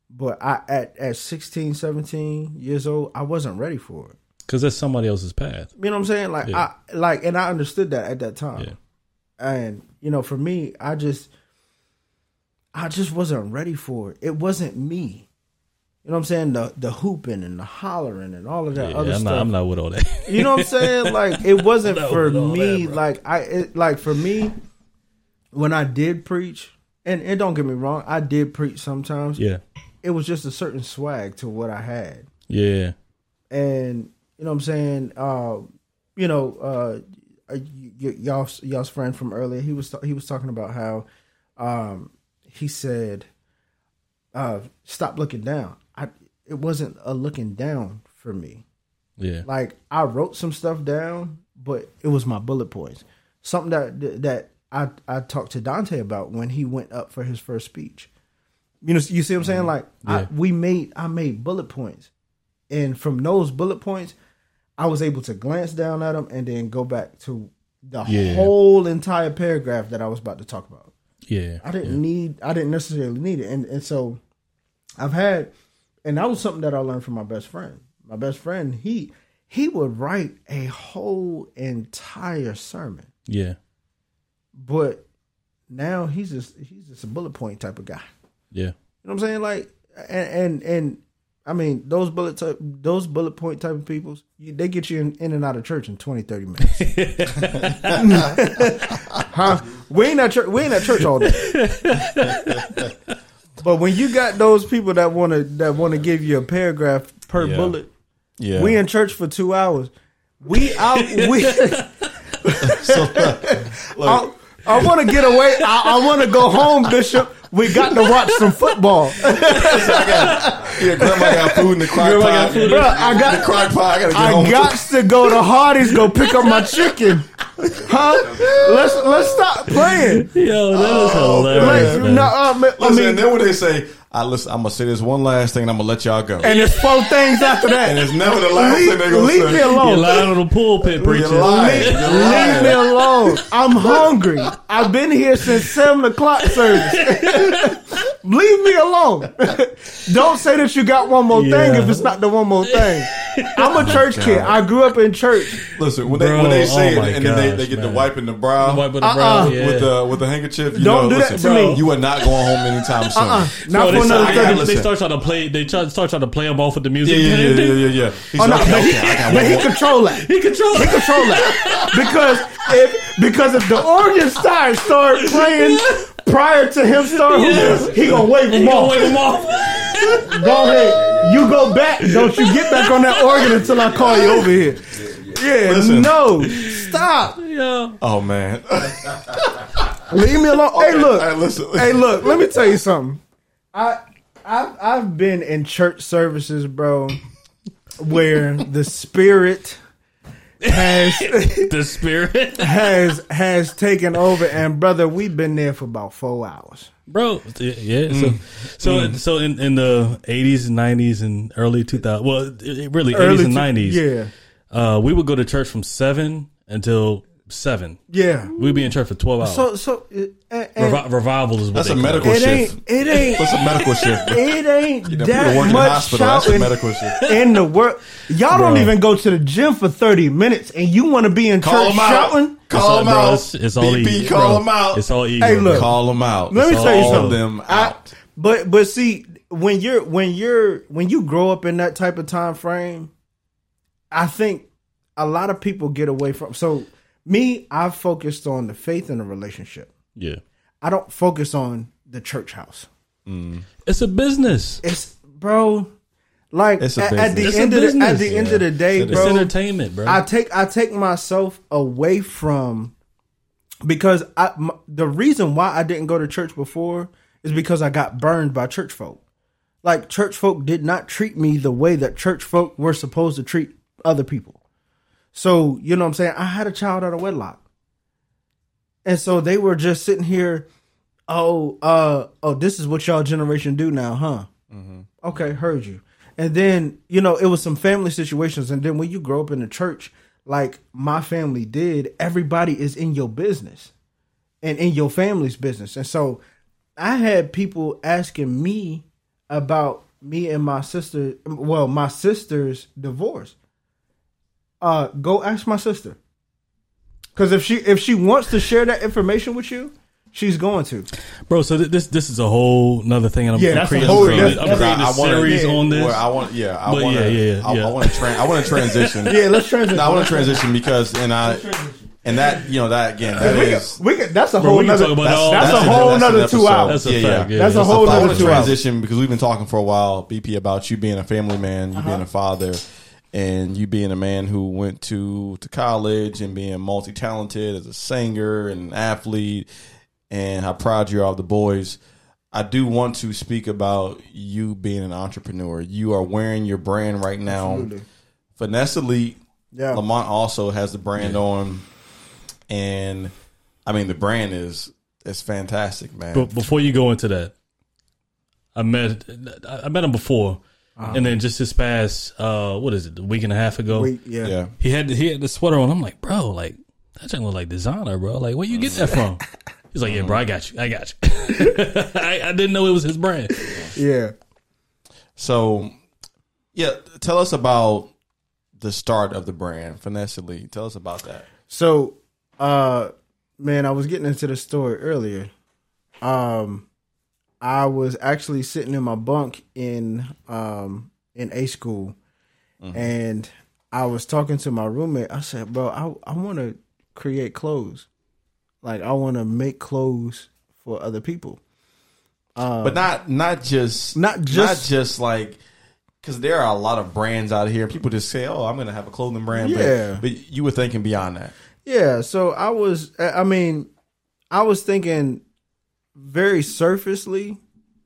But I at at 16, 17 years old, I wasn't ready for it. Because that's somebody else's path. You know what I'm saying? Like Yeah. I like, and I understood that at that time. Yeah. And you know, for me, I just, I just wasn't ready for it. It wasn't me. You know what I'm saying? The the hooping and the hollering and all of that Yeah, other I'm stuff. not. I'm not with all that. You know what I'm saying? Like it wasn't for me. bro. like I it, like for me, when I did preach, and, and don't get me wrong, I did preach sometimes. yeah, It was just a certain swag to what I had yeah, and you know what I'm saying. Uh, you know, uh, y- y- y'all y'all's friend from earlier. He was he was talking about how um, he said, uh, "Stop looking down." I it wasn't a looking down for me. yeah. Like I wrote some stuff down, but it was my bullet points. something that that I I talked to Dante about when he went up for his first speech. You know, you see what I'm saying? Like I, we made I made bullet points, and from those bullet points, I was able to glance down at them and then go back to the Yeah. whole entire paragraph that I was about to talk about. Yeah. I didn't need I didn't necessarily need it. And and so I've had and that was something that I learned from my best friend. My best friend, he he would write a whole entire sermon. Yeah. But now he's just he's just a bullet point type of guy. Yeah. You know what I'm saying? Like and and, and I mean those bullet type, those bullet point type of people, you, they get you in, in and out of church in 20, 30 minutes. huh? We ain't at church. We ain't at church all day. but when you got those people that want to that want to give you a paragraph per Yeah. bullet, Yeah. we in church for two hours. We out. We. so, I, I want to get away. I, I want to go home, Bishop. We got to watch some football, yeah, grandma got food in the crock pot. got food Bro, I got- the crock pot. I gotta get home. I got to go to Hardee's, go pick up my chicken. Huh? Let's let's stop playing. Yo, that is hilarious. Like, man. no, uh, man, I Listen, mean, and then when they say, I listen, I'm gonna say this one last thing, and I'm gonna let y'all go. and there's four things after that. And it's never the last leave, thing they're gonna leave say. me You're alone. lying on the pulpit preaching. You're lying. Leave, You're leave me alone. I'm hungry. I've been here since seven o'clock service. leave me alone. Don't say that you got one more thing if it's not the one more thing. I'm a church kid. I grew up in church. Listen, when they when they oh say oh it, my and then they, they get the man. wiping the brow Wipe with the Uh-uh. brow, yeah. with the with the handkerchief. You Don't know, do that listen, to me. You are not going home anytime uh-uh. soon. Uh-uh. Bro, Not they, for another start, they, thirty. they start trying to play. They try, start trying to play him off with the music. Yeah, yeah, yeah, yeah, yeah, yeah. Oh, He's Oh no, like, but he, I got but he control that. He controls. He control that because if because if the organ start start playing prior to him starting, Yeah. he gonna wave He him gonna off. wave him off. Go ahead, you go back. Don't you get back on that organ until I call you over here. Yeah, Listen. no, stop. yeah. Oh man. Leave me alone. Hey, look. Hey, listen. Hey, look. Let me tell you something. I I've I've been in church services, bro, where the spirit has The spirit, has has taken over, and brother, we've been there for about four hours. bro. Yeah. So, so, so in, in the eighties and nineties and early two thousand. Well, it- it really eighties and nineties. yeah, Uh, we would go to church from seven until seven. yeah. We'd be in church for twelve hours. So so uh, and, and Revi- revival is what That's they a medical it. it ain't it ain't What's a medical shift? it ain't You know, that work in the much hospital. That's a shouting medical shift. in the world. Y'all don't even go to the gym for thirty minutes, and you want to be in Call church shouting. Call them out. It's, it's all BP, ego. call them out. It's all ego. Hey, look. Call them out. Let me It's tell you something. them I- out. but but see, when you're when you're when you grow up in that type of time frame, I think a lot of people get away from. So me, I've focused on the faith in the relationship. Yeah. I don't focus on the church house. Mm. It's a business. It's bro, like It's a at, at the business. end It's of a the, at business, the end of the day, It's It's bro. entertainment, bro. I take I take myself away from because I m the reason why I didn't go to church before is because I got burned by church folk. Like church folk did not treat me the way that church folk were supposed to treat other people. So, you know what I'm saying? I had a child out of wedlock. And so they were just sitting here, oh, uh, oh, this is what y'all generation do now, huh? Okay, heard you. And then, you know, it was some family situations. And then when you grow up in the church, like my family did, everybody is in your business and in your family's business. And so I had people asking me about me and my sister, well, my sister's divorce. Uh, go ask my sister. Cause if she if she wants to share that information with you, she's going to. bro. So th- this this is a whole another thing, and I'm, Yeah, I'm that's a creating, whole- I'm creating, that's- I'm creating I a wanna- series yeah. on this. Well, I want, yeah, I want to, yeah, yeah, I, yeah. I want to, tra- I want to transition. Yeah, let's transition. No, I want to transition because, and I, and that, you know, that again, that we is. could, we could, that's a Bro, whole we can nother. talk about That's, that's that's a a- whole another two hours. That's a Yeah, fact. yeah. Yeah, That's a whole another nother want two hours. transition because we've been talking for a while, BP, about you being a family man, you Uh-huh. being a father, and you being a man who went to to college and being multi talented as a singer and athlete, and how proud you are of the boys. I do want to speak about you being an entrepreneur. You are wearing your brand right now. Absolutely. Finesse Elite. Yeah. Lamont also has the brand on. and I mean the brand is is fantastic, man. But before you go into that, I met I met him before, and then just this past uh, what is it, a week and a half ago, Wait, yeah. yeah, he had he had the sweater on. I'm like, bro, like that thing look like designer, bro. Like, where you get that from? He's like, yeah, bro, I got you, I got you. I, I didn't know it was his brand. Yeah. So, yeah, tell us about the start of the brand, Finesse Elite. Tell us about that. So, uh, man, I was getting into the story earlier. Um, I was actually sitting in my bunk in um in A school, and I was talking to my roommate. I said, "Bro, I I want to create clothes, like I want to make clothes for other people." but not not just Not just- not just like because there are a lot of brands out here. People just say, "Oh, I'm going to have a clothing brand." Yeah. but, but you were thinking beyond that. Yeah, so I was I mean, I was thinking very surfacely,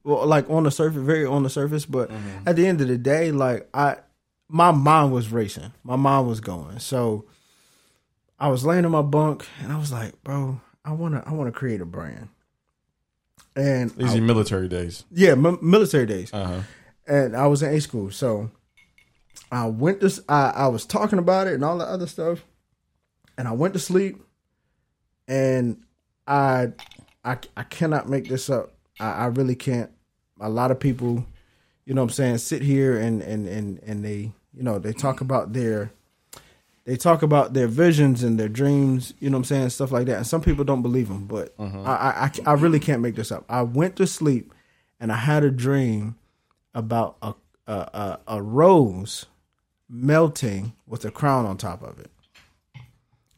well like on the surface, very on the surface, but at the end of the day, like I my mind was racing. My mind was going. So I was laying in my bunk and I was like, bro, I want to I want to create a brand. And These I- are military days. yeah, m- military days Uh huh. and I was in A school. So I went to I, I was talking about it and all the other stuff, and I went to sleep, and I I I cannot make this up. I, I really can't. A lot of people, you know, what I'm saying, sit here and and and and they you know they talk about their they talk about their visions and their dreams, you know what I'm saying, stuff like that. And some people don't believe them, but uh-huh. I, I, I, I really can't make this up. I went to sleep and I had a dream about a a, a, a rose melting with a crown on top of it.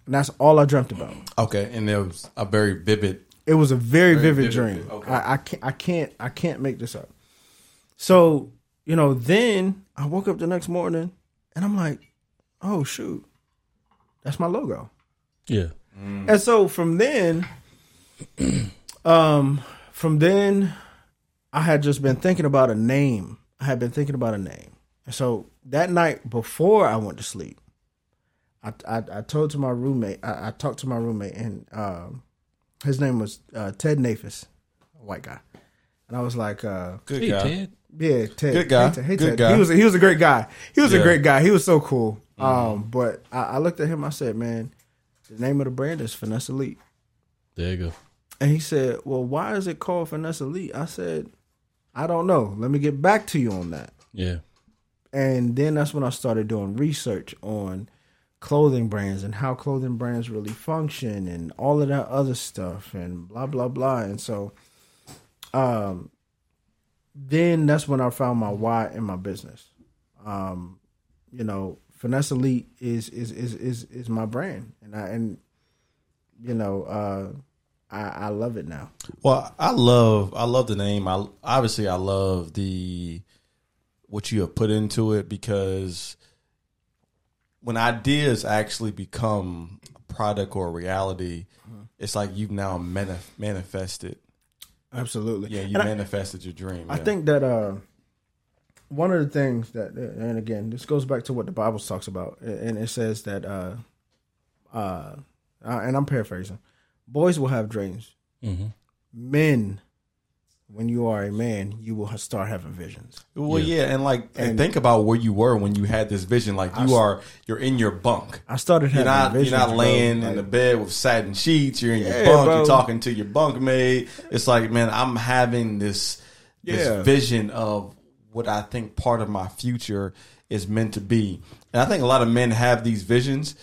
And that's all I dreamt about. Okay, and it was a very vivid. It was a very, Very vivid, vivid, dream. okay. I, I can't I can't I can't make this up. So, you know, then I woke up the next morning and I'm like, oh shoot. That's my logo. Yeah, And so from then, um, from then, I had just been thinking about a name. I had been thinking about a name. And so that night before I went to sleep, I I, I told to my roommate. I, I talked to my roommate, and um, his name was uh, Ted Nafis, a white guy. And I was like, uh, Good hey guy. Ted, yeah, Ted. Good guy. Hey, Ted. Hey, Good Ted. guy. He was he was a great guy. He was Yeah. A great guy. He was so cool. Um, but I, I looked at him. I said, "Man, the name of the brand is Finesse Elite." there you go. And he said, "Well, why is it called Finesse Elite?" I said, "I don't know. Let me get back to you on that." Yeah, And then that's when I started doing research on clothing brands and how clothing brands really function and all of that other stuff and blah blah blah. And so, um, then that's when I found my why in my business. Um, you know, Finesse Elite is is is is is my brand, and I and you know, uh, I I love it now. Well, I love I love the name. I obviously I love the what you have put into it because when ideas actually become a product or a reality, it's like you've now manif- manifested. Absolutely. Yeah, you And I- manifested your dream. I yeah. think that uh, one of the things that, and again, this goes back to what the Bible talks about, and it says that, uh, uh, and I'm paraphrasing, boys will have dreams. hmm Men, when you are a man, you will start having visions. Well, yeah, and like and And- think about where you were when you had this vision. Like you are, you're in your bunk. I started You're having not, visions. you're not bro. laying in Like, the bed with satin sheets. You're in your bunk. bro. You're talking to your bunkmate. It's like, man, I'm having this this vision of what I think part of my future is meant to be. And I think a lot of men have these visions,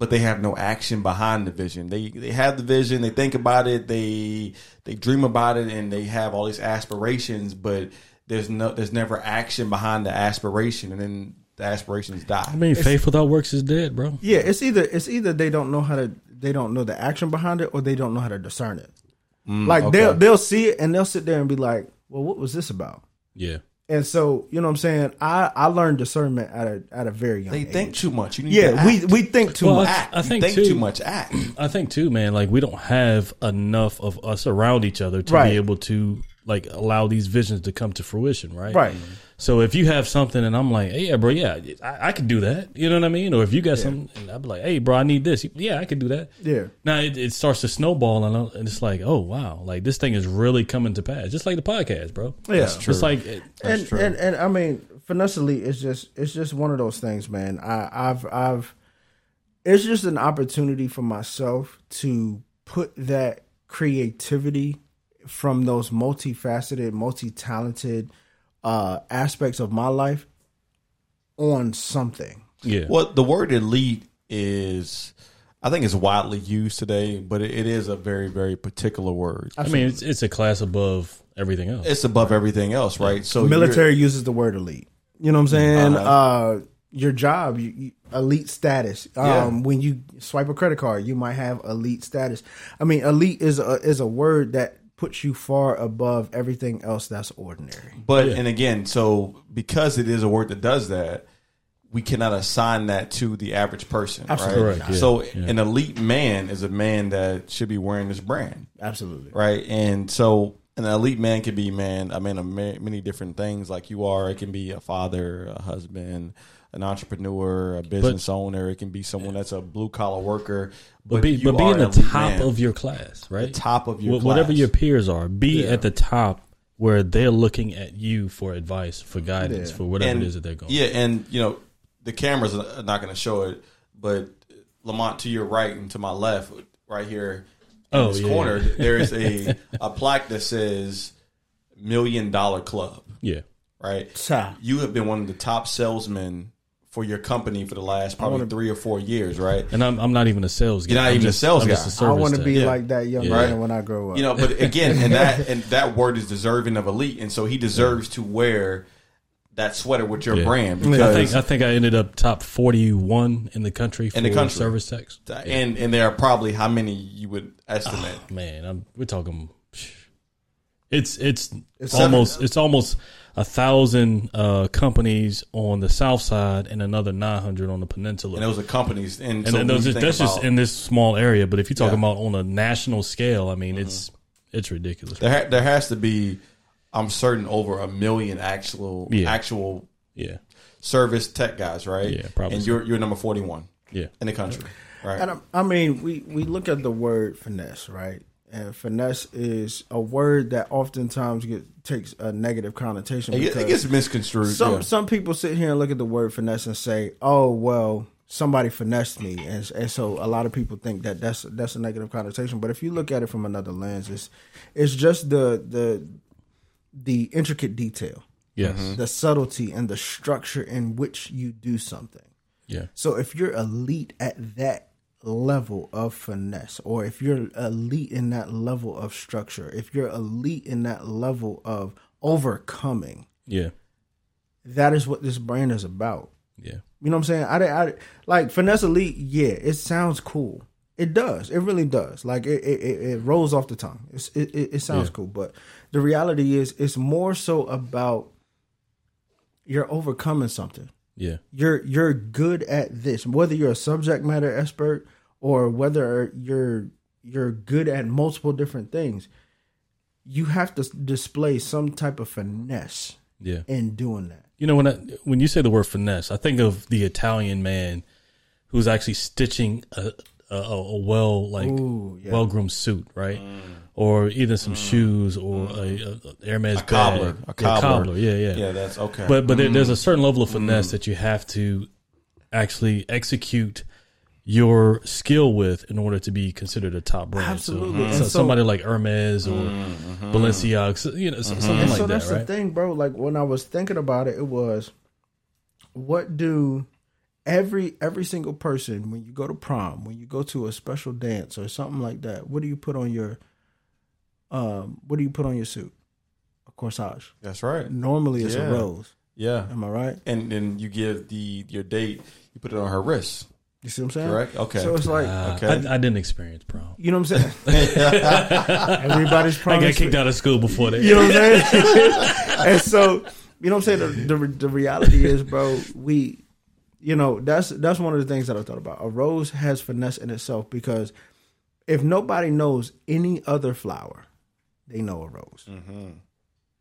but they have no action behind the vision. They they have the vision, they think about it, they they dream about it, and they have all these aspirations, but there's no there's never action behind the aspiration, and then the aspirations die. I mean, faith without works is dead, bro. yeah, it's either it's either they don't know how to they don't know the action behind it, or they don't know how to discern it. like Mm, okay. they'll they'll see it and they'll sit there and be like, "Well, what was this about?" Yeah, And so, you know what I'm saying? I, I learned discernment at a at a very young age. They age. think too much. You need Yeah, to we act. we think too Well, much. I- act. I You think think too- too much. Act. I think too, man. Like we don't have enough of us around each other to Right. be able to like allow these visions to come to fruition, right? Right. So if you have something and I'm like, hey, yeah, bro, yeah, I, I could do that. You know what I mean? Or if you got something, I'd be like, hey, bro, I need this. Yeah, I could do that. Yeah. Now it, it starts to snowball, and, I- and it's like, oh wow, like this thing is really coming to pass, just like the podcast, bro. Yeah. That's true. It's like, it, and, true. and and I mean, finesse elite is just it's just one of those things, man. I, I've I've it's just an opportunity for myself to put that creativity from those multifaceted, multi-talented uh aspects of my life on something. yeah, Well, the word elite is, I think, it's widely used today, but it, it is a very, very particular word. I mean, it's it's a class above everything else. It's above everything else, right? So military uses the word elite. You know what I'm saying? uh your job, you, you, elite status. Um, Yeah. When you swipe a credit card, you might have elite status. I mean, elite is a is a word that puts you far above everything else that's ordinary. But and again, so because it is a word that does that, we cannot assign that to the average person, Absolutely right? Correct, yeah, so yeah. an elite man is a man that should be wearing this brand, Absolutely. right? And so an elite man can be man, a man of many different things, like you are. It can be a father, a husband, an entrepreneur, a business owner. It can be someone that's a blue collar worker. but be, but be are in the top man. of your class, right? top of your Wh- whatever your peers are, be Yeah. at the top where they're looking at you for advice, for guidance, Yeah. for whatever and, it is that they're going. Yeah, and you know the cameras are not going to show it, but Lamont to your right and to my left, right here in Oh, this yeah, corner, there is a a plaque that says Million Dollar Club. yeah. Right, Ta. you have been one of the top salesmen for your company for the last probably wanna- three or four years, right? And I'm, I'm not even a sales guy. You're not I'm even a sales I'm guy. just a I want to be Yeah. like that young Yeah. man when I grow up. You know, but again, and that and that word is deserving of elite, and so he deserves to wear that sweater with your Yeah. brand I think I think I ended up top 41 in the country for In the country. service techs. and and there are probably how many you would estimate. Oh, man, I'm, we're talking. It's it's, It's almost it's almost a thousand uh, companies on the south side and another 900 on the peninsula. and those are companies. And, and so then those you just, think that's just in this small area. But if you're talking Yeah. Mm-hmm. about on a national scale, I mean, it's it's ridiculous. there. Ha- there has to be, I'm certain, over a million actual Yeah. actual Yeah, service tech guys, right? Yeah, probably And so. you're you're number 41 yeah. in the country, right? And I, I mean, we we look at the word finesse, right? And finesse is a word that oftentimes get, takes a negative connotation. It, because it gets misconstrued. some yeah. some people sit here and look at the word finesse and say, "Oh, well, somebody finessed me," and and so a lot of people think that that's that's a negative connotation. But if you look at it from another lens, it's it's just the the the intricate detail, Yes. Mm-hmm. the subtlety, and the structure in which you do something. Yeah. So if you're elite at that level of finesse, or if you're elite in that level of structure, if you're elite in that level of overcoming, Yeah. that is what this brand is about. Yeah. You know what I'm saying? I, I like finesse elite. Yeah, it sounds cool. It does. It really does. Like it, it, it rolls off the tongue. It's, it, it, it sounds Yeah. cool, but the reality is, it's more so about you're overcoming something Yeah. you're you're good at this whether you're a subject matter expert or whether you're you're good at multiple different things you have to display some type of finesse Yeah. in doing that You know when I, when you say the word finesse, I think of the Italian man who's actually stitching a a, a well like yeah. well groomed suit, right? Mm. Or either some mm. shoes or mm. a, a Hermes A cobbler. bag. A Yeah, cobbler. Yeah, yeah. yeah, that's okay. But but there, mm. there's a certain level of finesse that you have to actually execute your skill with in order to be considered a top brand. Absolutely. So, so so- somebody like Hermes or mm-hmm. Balenciaga, so, you know, so- mm-hmm. something and like so that, that's right? the thing bro like when i was thinking about it it was what do every every single person when you go to prom when you go to a special dance or something like that what do you put on your um what do you put on your suit a corsage that's right. normally it's Yeah. a rose Yeah, am i right and then you give the your date, you put it on her wrist, you see what i'm saying correct? Okay. so it's like Uh, Okay. I, I didn't experience prom. you know what i'm saying everybody's prom. I got kicked out of school before that. You know what I'm saying? and so, you know what I'm saying? The, the the reality is, bro, we you know, that's that's one of the things that I thought about. A rose has finesse in itself because if nobody knows any other flower, they know a rose. Mm-hmm.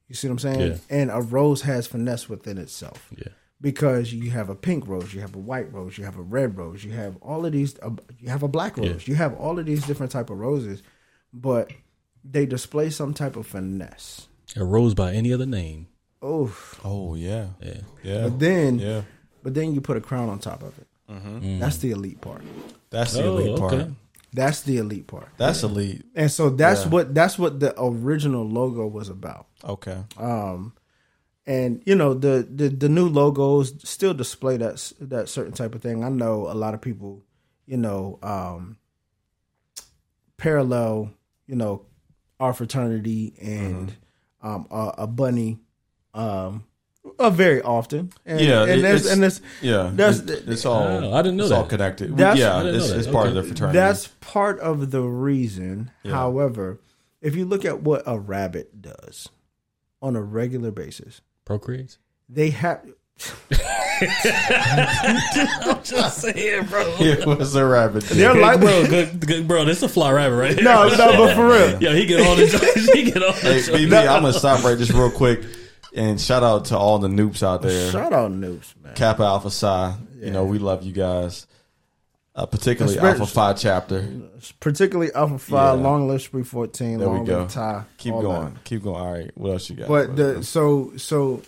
You see what I'm saying? Yeah. And a rose has finesse within itself Yeah. because you have a pink rose, you have a white rose, you have a red rose, you have all of these. Uh, you have a black rose, you have all of these different type of roses, but they display some type of finesse. A rose by any other name. Oh, Oh yeah, Yeah. yeah, but then, yeah. but then you put a crown on top of it. Mm-hmm. Mm. That's the elite part. That's the Oh, elite part. Okay. That's the elite part. That's elite. And so that's Yeah. what that's what the original logo was about. Okay. Um, and you know the, the the new logos still display that that certain type of thing. I know a lot of people, you know, um, parallel, you know, our fraternity and um, a, a bunny, um, uh, very often. And, Yeah, and it- there's it's- and this Yeah, That's- it- it's all. Oh, I didn't know it's all connected. That's- yeah, I it's, know it's part of the fraternity. That's part of the reason. Yeah. However, if you look at what a rabbit does on a regular basis, Procreates. they have. I'm just saying, bro. it was a rabbit. They're Good, like, bro, good, good, bro. This is a fly rabbit right here. no, no, but for real, Yeah, he get on the he get on Hey, the BB, I'm gonna stop right just real quick and shout out to all the Nupes out there. shout out Nupes, man. Kappa Alpha Psi. You know, we love you guys. Uh, particularly Alpha Phi chapter. Particularly Alpha Phi, Yeah. Long Live Spree Fourteen, There we go. Live Ty. Keep going. that. Keep going. All right. What else you got? But the so so,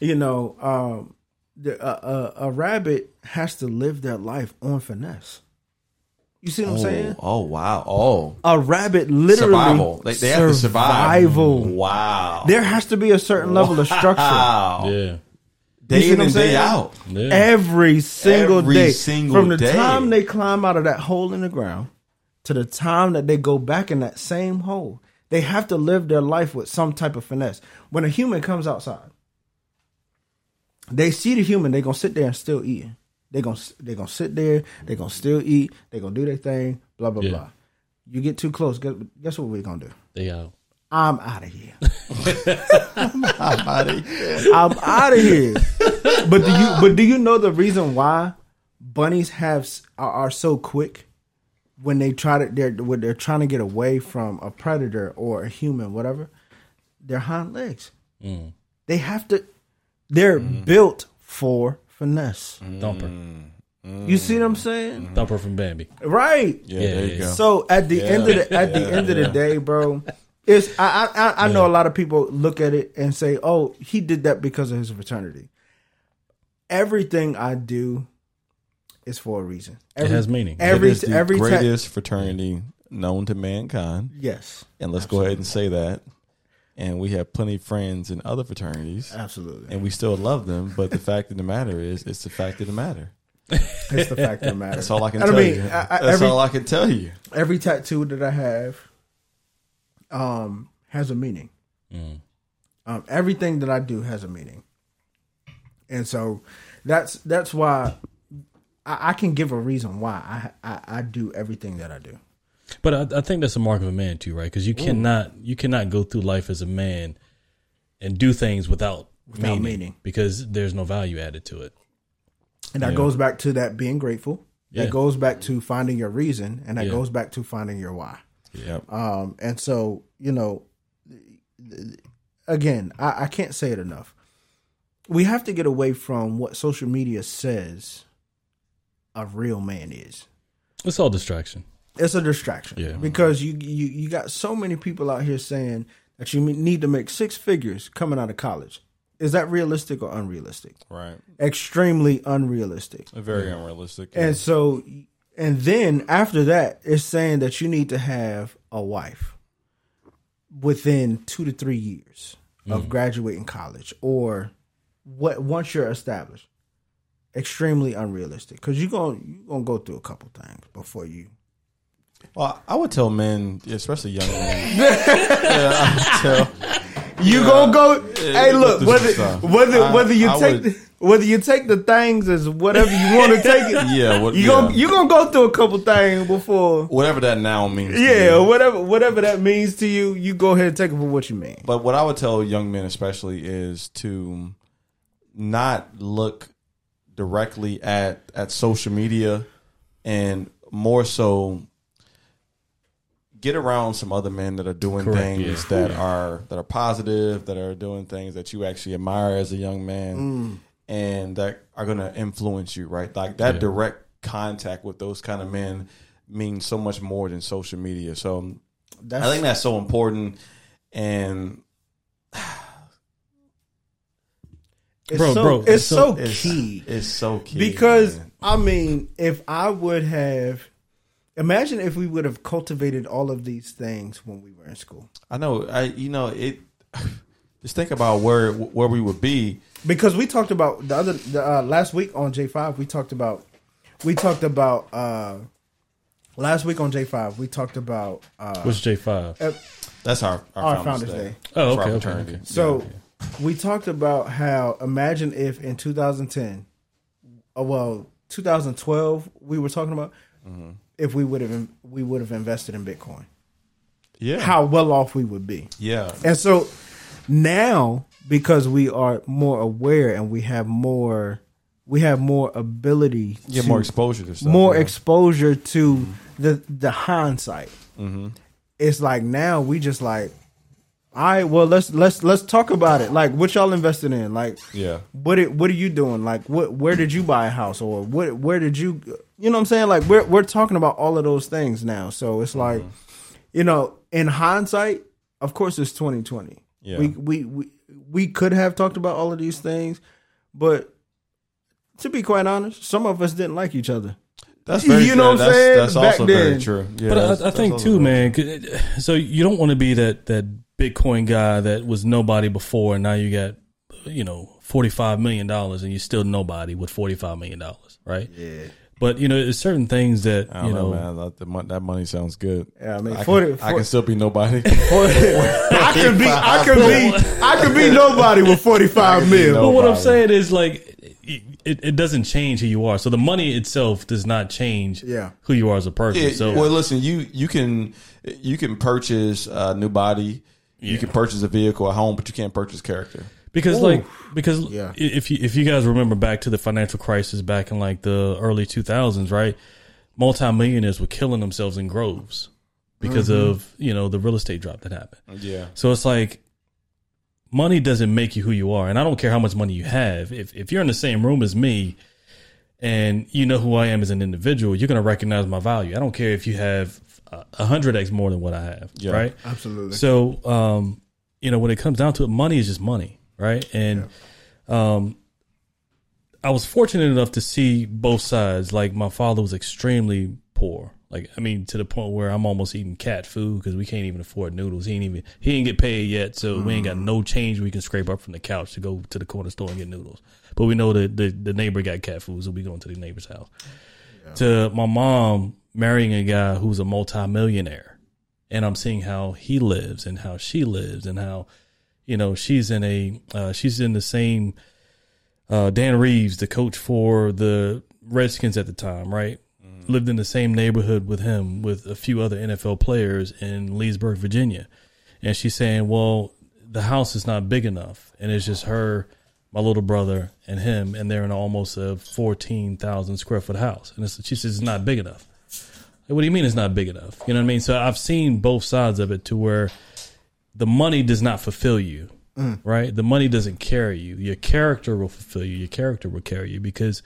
you know, um, the, uh, a, a rabbit has to live their life on finesse. You see what I'm oh, saying? oh wow. Oh. A rabbit literally Survival. They, they have to survive. survival. Wow. There has to be a certain level of structure Wow. Yeah. Day see in what I'm and day out. Yeah. every single Every day. single From the day. time they climb out of that hole in the ground to the time that they go back in that same hole, they have to live their life with some type of finesse. When a human comes outside, they see the human, they're gonna sit there and still eating. They're gonna they gonna sit there, they're gonna still eat, they're gonna do their thing, blah blah Yeah. blah. You get too close, guess, guess what we're gonna do? They out. I'm out of here. I'm outta here. I'm out of here. But do you but do you know the reason why bunnies have are, are so quick when they try to they're when they're trying to get away from a predator or a human, whatever? Their hind legs. Mm. They have to. They're built for finesse. Mm. Thumper. Mm. You see what I'm saying? Mm-hmm. Thumper from Bambi. Right. Yeah, Yeah, there you go. So at the end of the at the end of the day, bro, it's I I I- I know a lot of people look at it and say, "Oh, he did that because of his fraternity." Everything I do is for a reason. Every, it has meaning. Every it is the every time, greatest fraternity known to mankind. yes, And let's go ahead and say that. And we have plenty of friends in other fraternities. absolutely. And we still love them. But the fact of the matter is, it's the fact of the matter. It's the fact of the matter. That's all I can And tell mean, you. I- I- That's every, all I can tell you. every tattoo that I have, um, has a meaning. Mm. Um, everything that I do has a meaning, and so that's that's why I, I can give a reason why I, I I do everything that I do. But I, I think that's a mark of a man too, right? Because you cannot you cannot go through life as a man and do things without, Without meaning, meaning. because there's no value added to it. And that Yeah. goes back to that being grateful. That Yeah. goes back to finding your reason, and that Yeah. goes back to finding your why. Yep. Um, and so you know, again, I, I can't say it enough. We have to get away from what social media says a real man is. It's all distraction. It's a distraction. Yeah. Because you you you got so many people out here saying that you need to make six figures coming out of college. Is that realistic or unrealistic? Right. Extremely unrealistic. Very unrealistic. And so, and then after that, it's saying that you need to have a wife within two to three years of mm. graduating college, or what once you're established. Extremely unrealistic because you're gonna you gonna go through a couple things before you. Well, I would tell men, especially young men. yeah, I would tell. You gonna go? hey, look whether stuff. whether I- whether you I take would- the, whether you take the things as whatever you want to take it. Yeah. What, You yeah. gonna you gonna go through a couple things before. Whatever that now means. Yeah, whatever whatever that means to you, you go ahead and take it for what you mean. But what I would tell young men, especially, is to not look directly at at social media, and more so get around some other men that are doing Correct, things that are that are positive, that are doing things that you actually admire as a young man, mm. and that are going to influence you. Right, like that Yeah. direct contact with those kind of men means so much more than social media. So That's, I think that's so important, and it's Bro, so, bro, it's, it's so, so- it's, key. It's so key because man. I mean, if I would have, imagine if we would have cultivated all of these things when we were in school. I know, I you know it. Just think about where where we would be. Because we talked about the other the, uh, last week on J five, we talked about we talked about uh last week on J five, we talked about uh, What's J five? uh, That's our our, our Founders, Founders Day. Day. Oh, For our okay, okay, fraternity. okay. So we talked about how imagine if in 2010, uh, well, 2012, we were talking about Mm-hmm. If we would have we would have invested in Bitcoin, Yeah, how well off we would be. yeah, And so now because we are more aware and we have more we have more ability yeah to- more exposure to stuff. more yeah. exposure to the the hindsight. Mm-hmm. It's like now we just like, all right, well let's let's let's talk about it. Like what y'all invested in? Like yeah, what it, what are you doing? Like what where did you buy a house or what where did you you know what I'm saying? Like we're we're talking about all of those things now. So it's mm-hmm. like, you know, in hindsight, of course it's 2020. Yeah. We we we we could have talked about all of these things, but to be quite honest, some of us didn't like each other. that's very You know true. what I'm saying? That's, that's Back also very true. Yeah, But I, I think too, very man. 'cause it- So you don't want to be that that Bitcoin guy that was nobody before, and now you got you know forty five million dollars, and you're still nobody with forty five million dollars, right? Yeah. But you know, there's certain things that I don't you know, know. man. That, that money sounds good. Yeah, I mean, I, 40, can, I can still be nobody. I could be, I could be, I could be nobody with forty five mil. But what I'm saying is like. It, it doesn't change who you are. So the money itself does not change Yeah. who you are as a person. Yeah, so well, listen, you you can you can purchase a new body. You can purchase a vehicle, a home, but you can't purchase character. because Ooh. like because Yeah. if you if you guys remember back to the financial crisis back in like the early 2000s right multimillionaires were killing themselves in groves because Mm-hmm. of you know the real estate drop that happened Yeah, so it's like money doesn't make you who you are and i don't care how much money you have if if you're in the same room as me and you know who i am as an individual you're going to recognize my value i don't care if you have a hundred x more than what i have Yeah. right Absolutely. so, um, you know, when it comes down to it, money is just money, right? And um, I was fortunate enough to see both sides. Like my father was extremely poor. Like I mean, to the point where I'm almost eating cat food because we can't even afford noodles. He ain't even he ain't get paid yet, so we ain't got no change we can scrape up from the couch to go to the corner store and get noodles. But we know that the the neighbor got cat food, so we going to the neighbor's house. To my mom marrying a guy who's a multimillionaire and I'm seeing how he lives and how she lives and how you know she's in a uh, she's in the same uh, Dan Reeves, the coach for the Redskins at the time, right? Lived in the same neighborhood with him with a few other NFL players in Leesburg, Virginia, and she's saying, "Well, the house is not big enough, and it's just her, my little brother, and him, and they're in almost a fourteen thousand square foot house." And it's, she says it's not big enough. Like, what do you mean it's not big enough? You know what I mean? So I've seen both sides of it to where the money does not fulfill you, mm. right? The money doesn't carry you. Your character will fulfill you. Your character will carry you because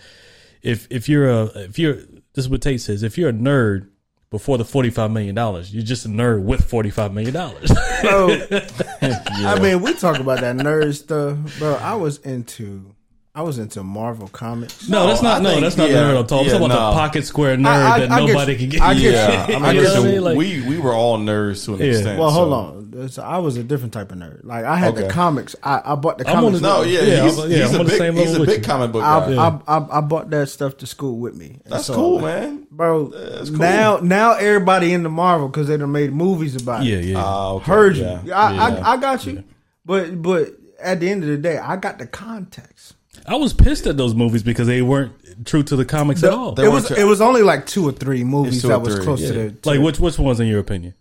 if if you're a if you're this is what Tate says, if you're a nerd before the forty five million dollars, you're just a nerd with forty five million dollars. Bro, I mean, we talk about that nerd stuff, bro. I was into, I was into Marvel comics. no, that's not I no, think- that's not yeah, the nerd I'm talking. yeah, about no. the pocket square nerd I- I- that I nobody you. can get. I get yeah. I I mean, get listen, you. Like- we we were all nerds to an Yeah. extent. Well, hold so- on. So I was a different type of nerd. Like I had the comics. I, I bought the I'm on comics. the- No, yeah, Yeah, he's, yeah, he's I'm a big he's a big you. comic book I, guy. I, I, I bought that stuff to school with me. And That's so, cool, man. bro. That's cool. Now, now everybody into Marvel because they done made movies about it. yeah. Ah, okay, Heard you. yeah, I. I, I got you. But, but at the end of the day, I got the context. I was pissed at those movies because they weren't true to the comics at all. It was, weren't- it was only like two or three movies two that or was three, close to yeah. the to like which which ones in your opinion?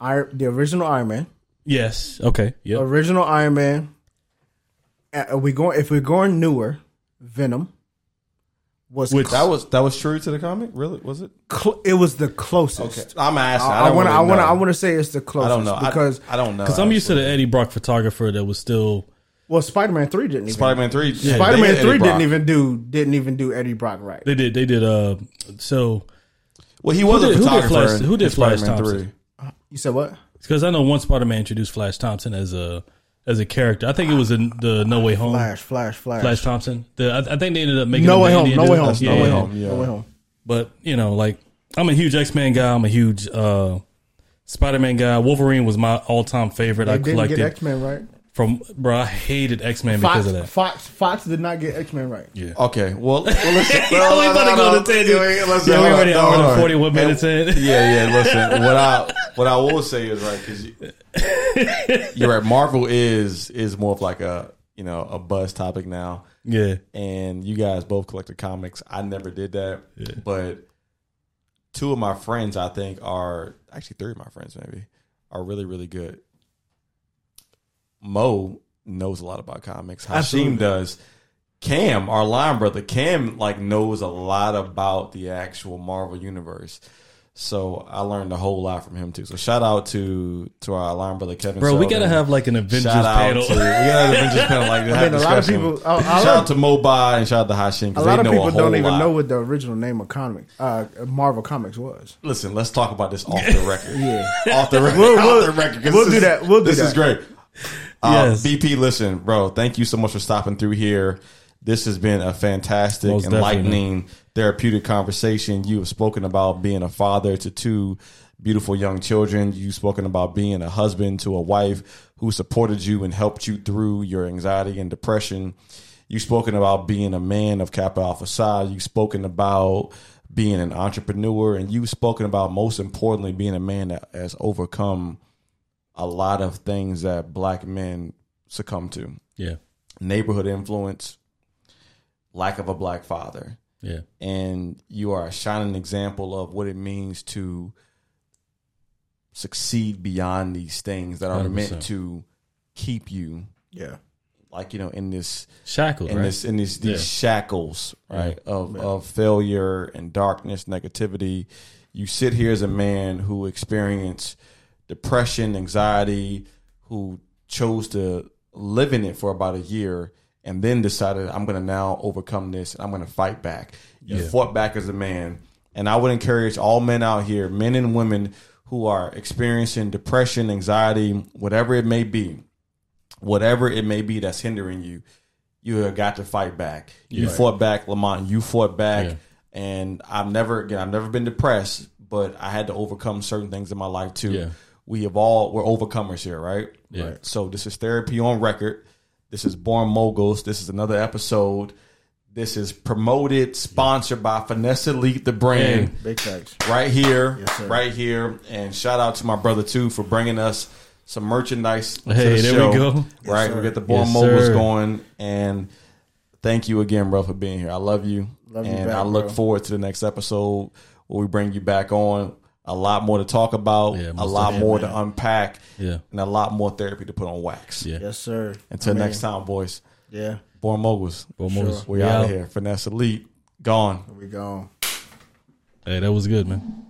Iron, the original Iron Man. Yes. Okay. Yeah. original Iron Man. Uh, we going if we're going newer, Venom, was Which- That was that was true to the comic. Really? Was it? cl- it was the closest. Okay. I'm asking. I, I want to. I want to. I want to say it's the closest. I closest. don't know because I, don't know Because I'm used to the Eddie Brock photographer that was still. Well, Spider Man three didn't even. Spider-Man three. yeah, Spider Man three didn't even do didn't even do Eddie Brock right. They did. They did. Uh. So Well, he was Who a did- who did photographer. Flash- in- who did in Flash Spider-Man Thompson? You said what? because I know one Spider Man introduced Flash Thompson as a as a character. I think it was in the No Way Home. Flash, Flash, Flash. Flash Thompson. The, I, I think they ended up making No way home. No way home. Yeah, No way home. yeah. No way home. But you know, like I'm a huge X Men guy. I'm a huge uh, Spider Man guy. Wolverine was my all time favorite. They I didn't collected get X Men right. From bro. I hated X Men Fox, because of that. Fox, Fox did not get X Men right. Yeah. Okay, well, well listen, Yeah, we about to go to 10, dude. Listen, Yeah, we hold on, already hold hour on. 41 minutes in. Yeah, yeah. Listen, what I what I will say is right because you, you're right. Marvel is is more of like a you know a buzz topic now, Yeah. and you guys both collected comics. I never did that, but two of my friends, I think, are actually three of my friends maybe are really really good. Mo knows a lot about comics. Hashim Absolutely. does. Cam, our line brother, Cam like knows a lot about the actual Marvel universe. So I learned a whole lot from him too. So shout out to to our line brother Kevin. Bro, we gotta have like an Avengers shout out panel. to we gotta an Avengers panel like I mean, a lot of people. Shout out to Mobai and shout out to Hashim. A lot they of people don't even lot. know what the original name of comic, uh, Marvel Comics was. Listen, let's talk about this off the record. Yeah. off the record. We'll- off we'll- the record. we'll do is- that. We'll do that. this is great. Uh, Yes. BP, listen, bro. Thank you so much for stopping through here. This has been a fantastic, Most definitely. enlightening, therapeutic conversation. You have spoken about being a father to two beautiful young children. You've spoken about being a husband to a wife who supported you and helped you through your anxiety and depression. You've spoken about being a man of Kappa Alpha Psi. You've spoken about being an entrepreneur, and you've spoken about most importantly being a man that has overcome a lot of things that black men succumb to Yeah. neighborhood influence, lack of a black father. Yeah. And you are a shining example of what it means to succeed beyond these things that are 100%. meant to keep you Yeah. like you know in this Shackles, in right? this in these these Yeah. shackles right of of failure and darkness negativity you sit here as a man who experienced depression anxiety who chose to live in it for about a year and then decided i'm going to now overcome this and i'm going to fight back you Yeah. fought back as a man and i would encourage all men out here men and women who are experiencing depression anxiety whatever it may be whatever it may be that's hindering you, you have got to fight back. You Yeah. fought back, Lamont. You fought back, Yeah. and I've never again. I've never been depressed, but I had to overcome certain things in my life too. Yeah. We have all we're overcomers here, right? Yeah. Right. So this is therapy on record. This is Born Moguls. This is another episode. This is promoted, sponsored by Finesse Elite, the brand Big thanks. right here, Yes, right here. And shout out to my brother too for bringing us some merchandise. to Hey, the there show. we go. Right, sir. we get the Born Yes, Moguls sir. going, and thank you again, bro, for being here. I love you, Love you and back, I look bro. forward to the next episode where we bring you back on. A lot more to talk about, Yeah, a lot more man. to unpack, Yeah. and a lot more therapy to put on wax. Yeah. Yes, sir. Until I mean, next time, boys. Yeah. Born Moguls, Well, Sure. We we out out of here. Finesse Elite, gone. We gone. Hey, that was good, man.